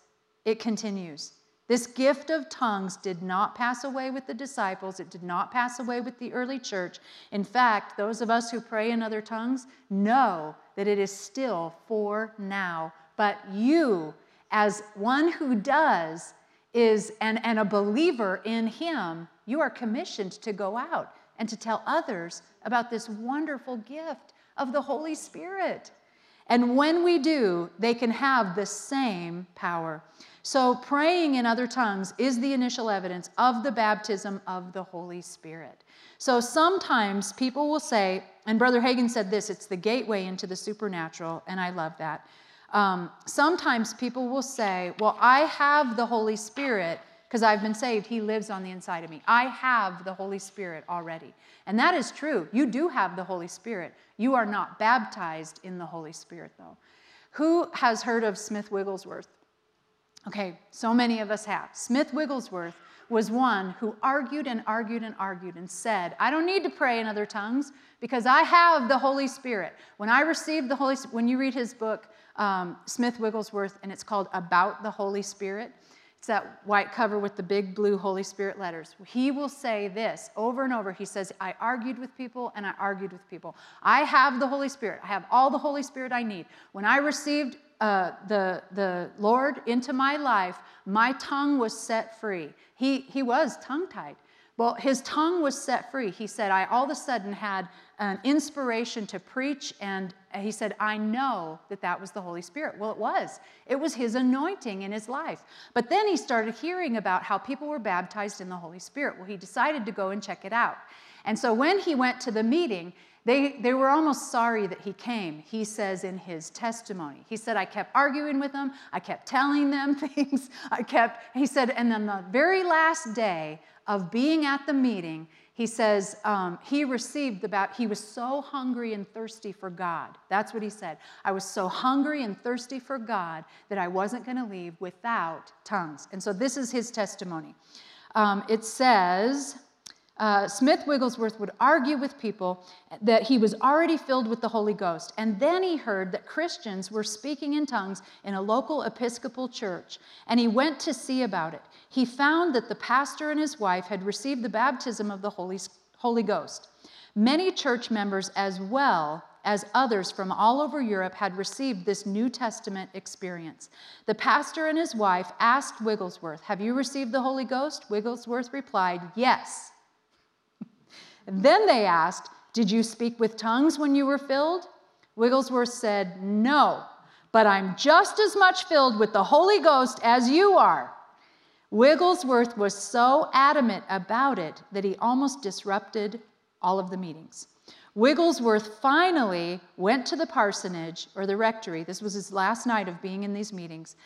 It continues. This gift of tongues did not pass away with the disciples. It did not pass away with the early church. In fact, those of us who pray in other tongues know that it is still for now. But you as one who does is and, and a believer in him, you are commissioned to go out and to tell others about this wonderful gift of the Holy Spirit. And when we do, they can have the same power. So, praying in other tongues is the initial evidence of the baptism of the Holy Spirit. So, sometimes people will say, and Brother Hagin said this it's the gateway into the supernatural, and I love that. Um, sometimes people will say, Well, I have the Holy Spirit because I've been saved. He lives on the inside of me. I have the Holy Spirit already. And that is true. You do have the Holy Spirit. You are not baptized in the Holy Spirit, though. Who has heard of Smith Wigglesworth? Okay, so many of us have. Smith Wigglesworth was one who argued and argued and argued and said, I don't need to pray in other tongues because I have the Holy Spirit. When I received the Holy Spirit, when you read his book, um, Smith Wigglesworth, and it's called About the Holy Spirit, it's that white cover with the big blue Holy Spirit letters. He will say this over and over. He says, I argued with people and I argued with people. I have the Holy Spirit. I have all the Holy Spirit I need. When I received uh, the, the Lord into my life, my tongue was set free. He, he was tongue tied. Well, his tongue was set free. He said, I all of a sudden had an inspiration to preach, and he said, I know that that was the Holy Spirit. Well, it was. It was his anointing in his life. But then he started hearing about how people were baptized in the Holy Spirit. Well, he decided to go and check it out. And so when he went to the meeting, they, they were almost sorry that he came, he says in his testimony. He said, I kept arguing with them, I kept telling them things, I kept, he said, and then the very last day of being at the meeting, he says um, he received about he was so hungry and thirsty for god. That's what he said. I was so hungry and thirsty for god that i wasn't going to leave without tongues. And so this is his testimony. Um, it says uh, Smith Wigglesworth would argue with people that he was already filled with the Holy Ghost. And then he heard that Christians were speaking in tongues in a local Episcopal church, and he went to see about it. He found that the pastor and his wife had received the baptism of the Holy, Holy Ghost. Many church members, as well as others from all over Europe, had received this New Testament experience. The pastor and his wife asked Wigglesworth, Have you received the Holy Ghost? Wigglesworth replied, Yes. Then they asked, Did you speak with tongues when you were filled? Wigglesworth said, No, but I'm just as much filled with the Holy Ghost as you are. Wigglesworth was so adamant about it that he almost disrupted all of the meetings. Wigglesworth finally went to the parsonage or the rectory. This was his last night of being in these meetings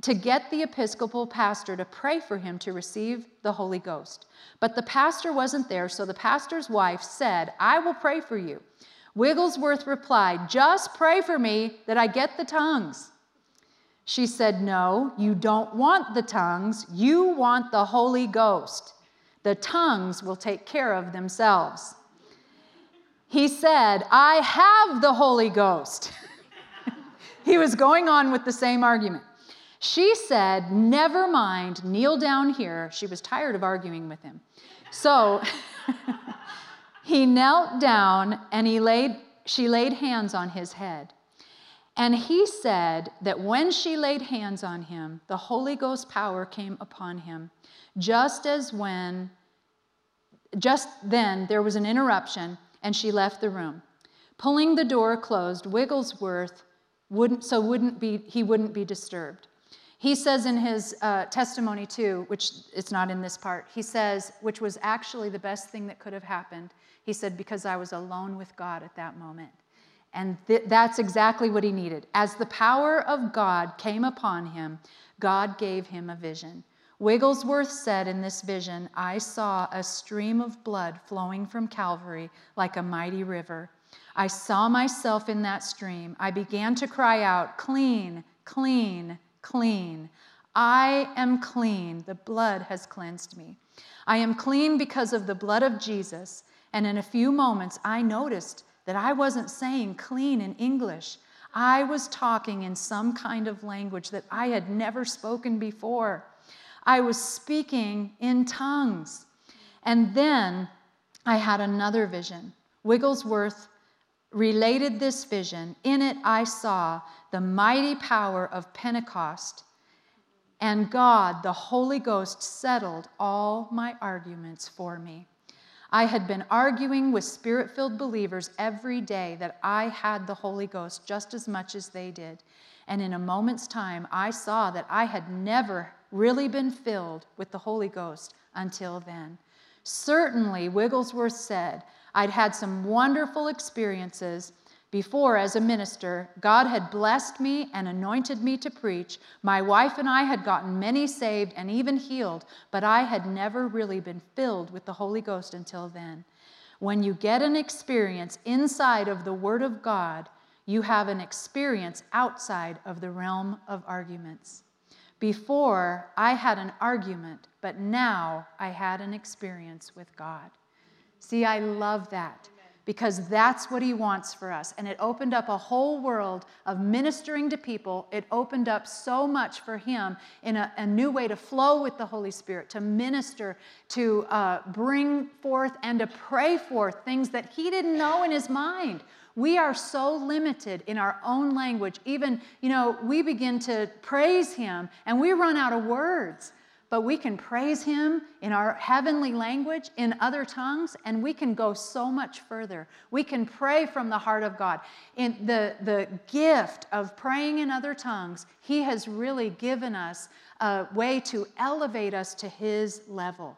to get the Episcopal pastor to pray for him to receive the Holy Ghost. But the pastor wasn't there, so the pastor's wife said, I will pray for you. Wigglesworth replied, Just pray for me that I get the tongues. She said, No, you don't want the tongues. You want the Holy Ghost. The tongues will take care of themselves. He said, I have the Holy Ghost. he was going on with the same argument. She said, Never mind, kneel down here. She was tired of arguing with him. So he knelt down and he laid, she laid hands on his head. And he said that when she laid hands on him, the Holy Ghost power came upon him, just as when, just then there was an interruption and she left the room. Pulling the door closed, Wigglesworth wouldn't, so wouldn't be, he wouldn't be disturbed. He says in his uh, testimony, too, which it's not in this part, he says, which was actually the best thing that could have happened. He said, because I was alone with God at that moment. And th- that's exactly what he needed. As the power of God came upon him, God gave him a vision. Wigglesworth said in this vision, I saw a stream of blood flowing from Calvary like a mighty river. I saw myself in that stream. I began to cry out, Clean, clean, clean. I am clean. The blood has cleansed me. I am clean because of the blood of Jesus. And in a few moments, I noticed that I wasn't saying clean in English. I was talking in some kind of language that I had never spoken before. I was speaking in tongues. And then I had another vision. Wigglesworth related this vision. In it, I saw the mighty power of Pentecost And God, the Holy Ghost, settled all my arguments for me. I had been arguing with spirit filled believers every day that I had the Holy Ghost just as much as they did. And in a moment's time, I saw that I had never really been filled with the Holy Ghost until then. Certainly, Wigglesworth said, I'd had some wonderful experiences before as a minister. God had blessed me and anointed me to preach. My wife and I had gotten many saved and even healed, but I had never really been filled with the Holy Ghost until then. When you get an experience inside of the Word of God, you have an experience outside of the realm of arguments. Before, I had an argument, but now I had an experience with God. See, I love that because that's what He wants for us. And it opened up a whole world of ministering to people. It opened up so much for Him in a, a new way to flow with the Holy Spirit, to minister, to uh, bring forth and to pray forth things that He didn't know in His mind. We are so limited in our own language. Even, you know, we begin to praise Him and we run out of words. But we can praise Him in our heavenly language, in other tongues, and we can go so much further. We can pray from the heart of God. In the, the gift of praying in other tongues, He has really given us a way to elevate us to His level.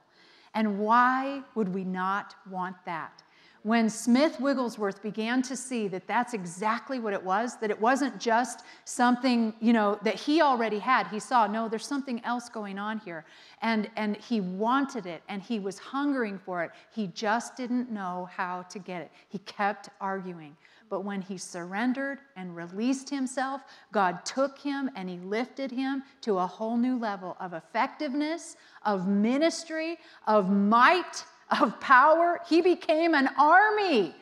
And why would we not want that? When Smith Wigglesworth began to see that that's exactly what it was, that it wasn't just something, you know, that he already had, he saw, no, there's something else going on here. And, and he wanted it and he was hungering for it. He just didn't know how to get it. He kept arguing. But when he surrendered and released himself, God took him and he lifted him to a whole new level of effectiveness, of ministry, of might of power. He became an army.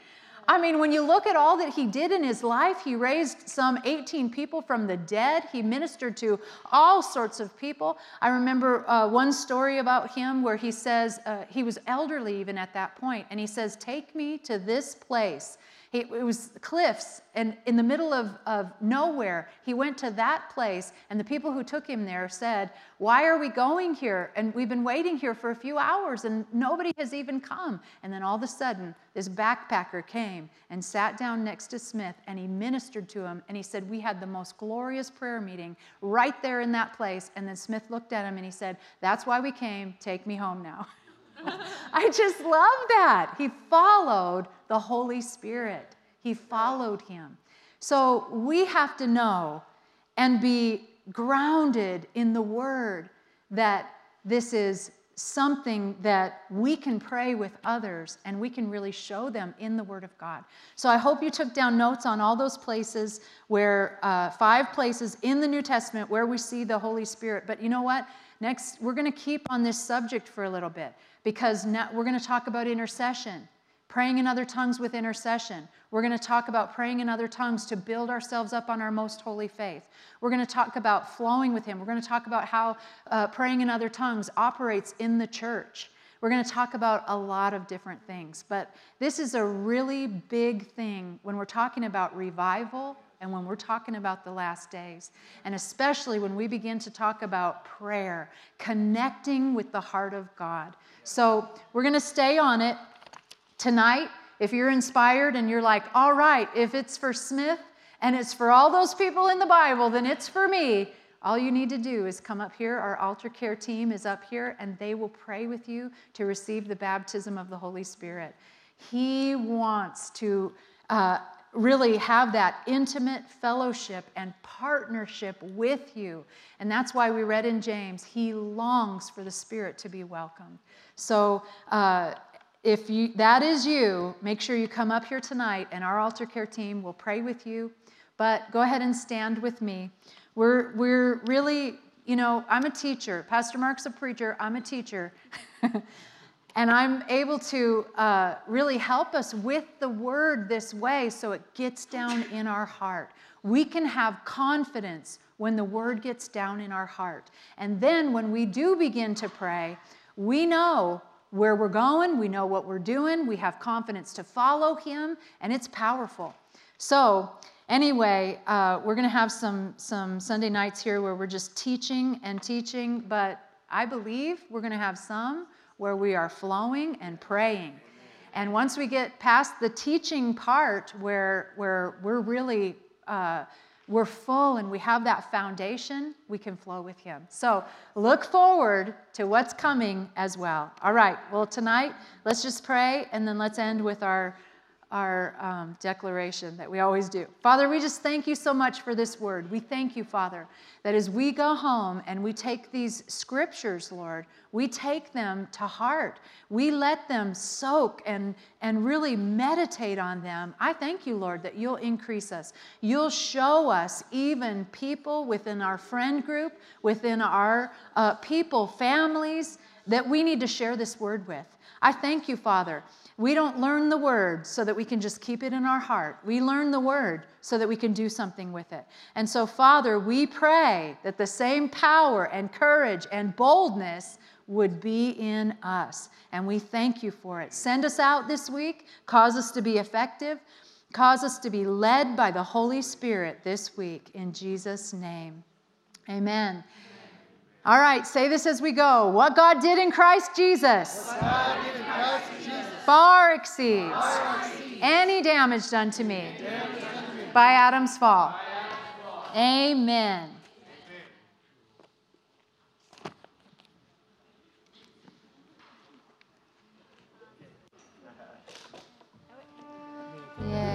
I mean, when you look at all that he did in his life, he raised some 18 people from the dead. He ministered to all sorts of people. I remember uh, one story about him where he says, uh, he was elderly even at that point, and he says, Take me to this place he, it was cliffs, and in the middle of, of nowhere, he went to that place, and the people who took him there said, Why are we going here? And we've been waiting here for a few hours, and nobody has even come. And then all of a sudden, this backpacker came and sat down next to Smith, and he ministered to him, and he said, We had the most glorious prayer meeting right there in that place. And then Smith looked at him and he said, That's why we came. Take me home now. I just love that. He followed the Holy Spirit, he followed him. So we have to know and be grounded in the Word that this is something that we can pray with others and we can really show them in the Word of God. So I hope you took down notes on all those places where, uh, five places in the New Testament where we see the Holy Spirit. But you know what? Next, we're going to keep on this subject for a little bit because now we're going to talk about intercession, praying in other tongues with intercession. We're going to talk about praying in other tongues to build ourselves up on our most holy faith. We're going to talk about flowing with Him. We're going to talk about how uh, praying in other tongues operates in the church. We're going to talk about a lot of different things, but this is a really big thing when we're talking about revival and when we're talking about the last days, and especially when we begin to talk about prayer, connecting with the heart of God. So we're going to stay on it tonight. If you're inspired and you're like, all right, if it's for Smith and it's for all those people in the Bible, then it's for me. All you need to do is come up here. Our altar care team is up here, and they will pray with you to receive the baptism of the Holy Spirit. He wants to uh, really have that intimate fellowship and partnership with you. And that's why we read in James, he longs for the Spirit to be welcomed. So, uh, if you, that is you, make sure you come up here tonight and our altar care team will pray with you. But go ahead and stand with me. We're, we're really, you know, I'm a teacher. Pastor Mark's a preacher. I'm a teacher. and I'm able to uh, really help us with the word this way so it gets down in our heart. We can have confidence when the word gets down in our heart. And then when we do begin to pray, we know where we're going, we know what we're doing, we have confidence to follow Him, and it's powerful. So, anyway, uh, we're going to have some, some Sunday nights here where we're just teaching and teaching, but I believe we're going to have some where we are flowing and praying. And once we get past the teaching part where, where we're really uh, we're full and we have that foundation, we can flow with Him. So look forward to what's coming as well. All right, well, tonight, let's just pray and then let's end with our our um, declaration that we always do. Father, we just thank you so much for this word. We thank you, Father, that as we go home and we take these scriptures, Lord, we take them to heart. We let them soak and, and really meditate on them. I thank you, Lord, that you'll increase us. You'll show us even people within our friend group, within our uh, people, families, that we need to share this word with. I thank you, Father we don't learn the word so that we can just keep it in our heart. We learn the word so that we can do something with it. And so, Father, we pray that the same power and courage and boldness would be in us. And we thank you for it. Send us out this week, cause us to be effective, cause us to be led by the Holy Spirit this week. In Jesus' name, amen. All right, say this as we go. What God did in Christ Jesus far exceeds, any damage done to me, by Adam's fall. By Adam's fall. Amen. Yeah.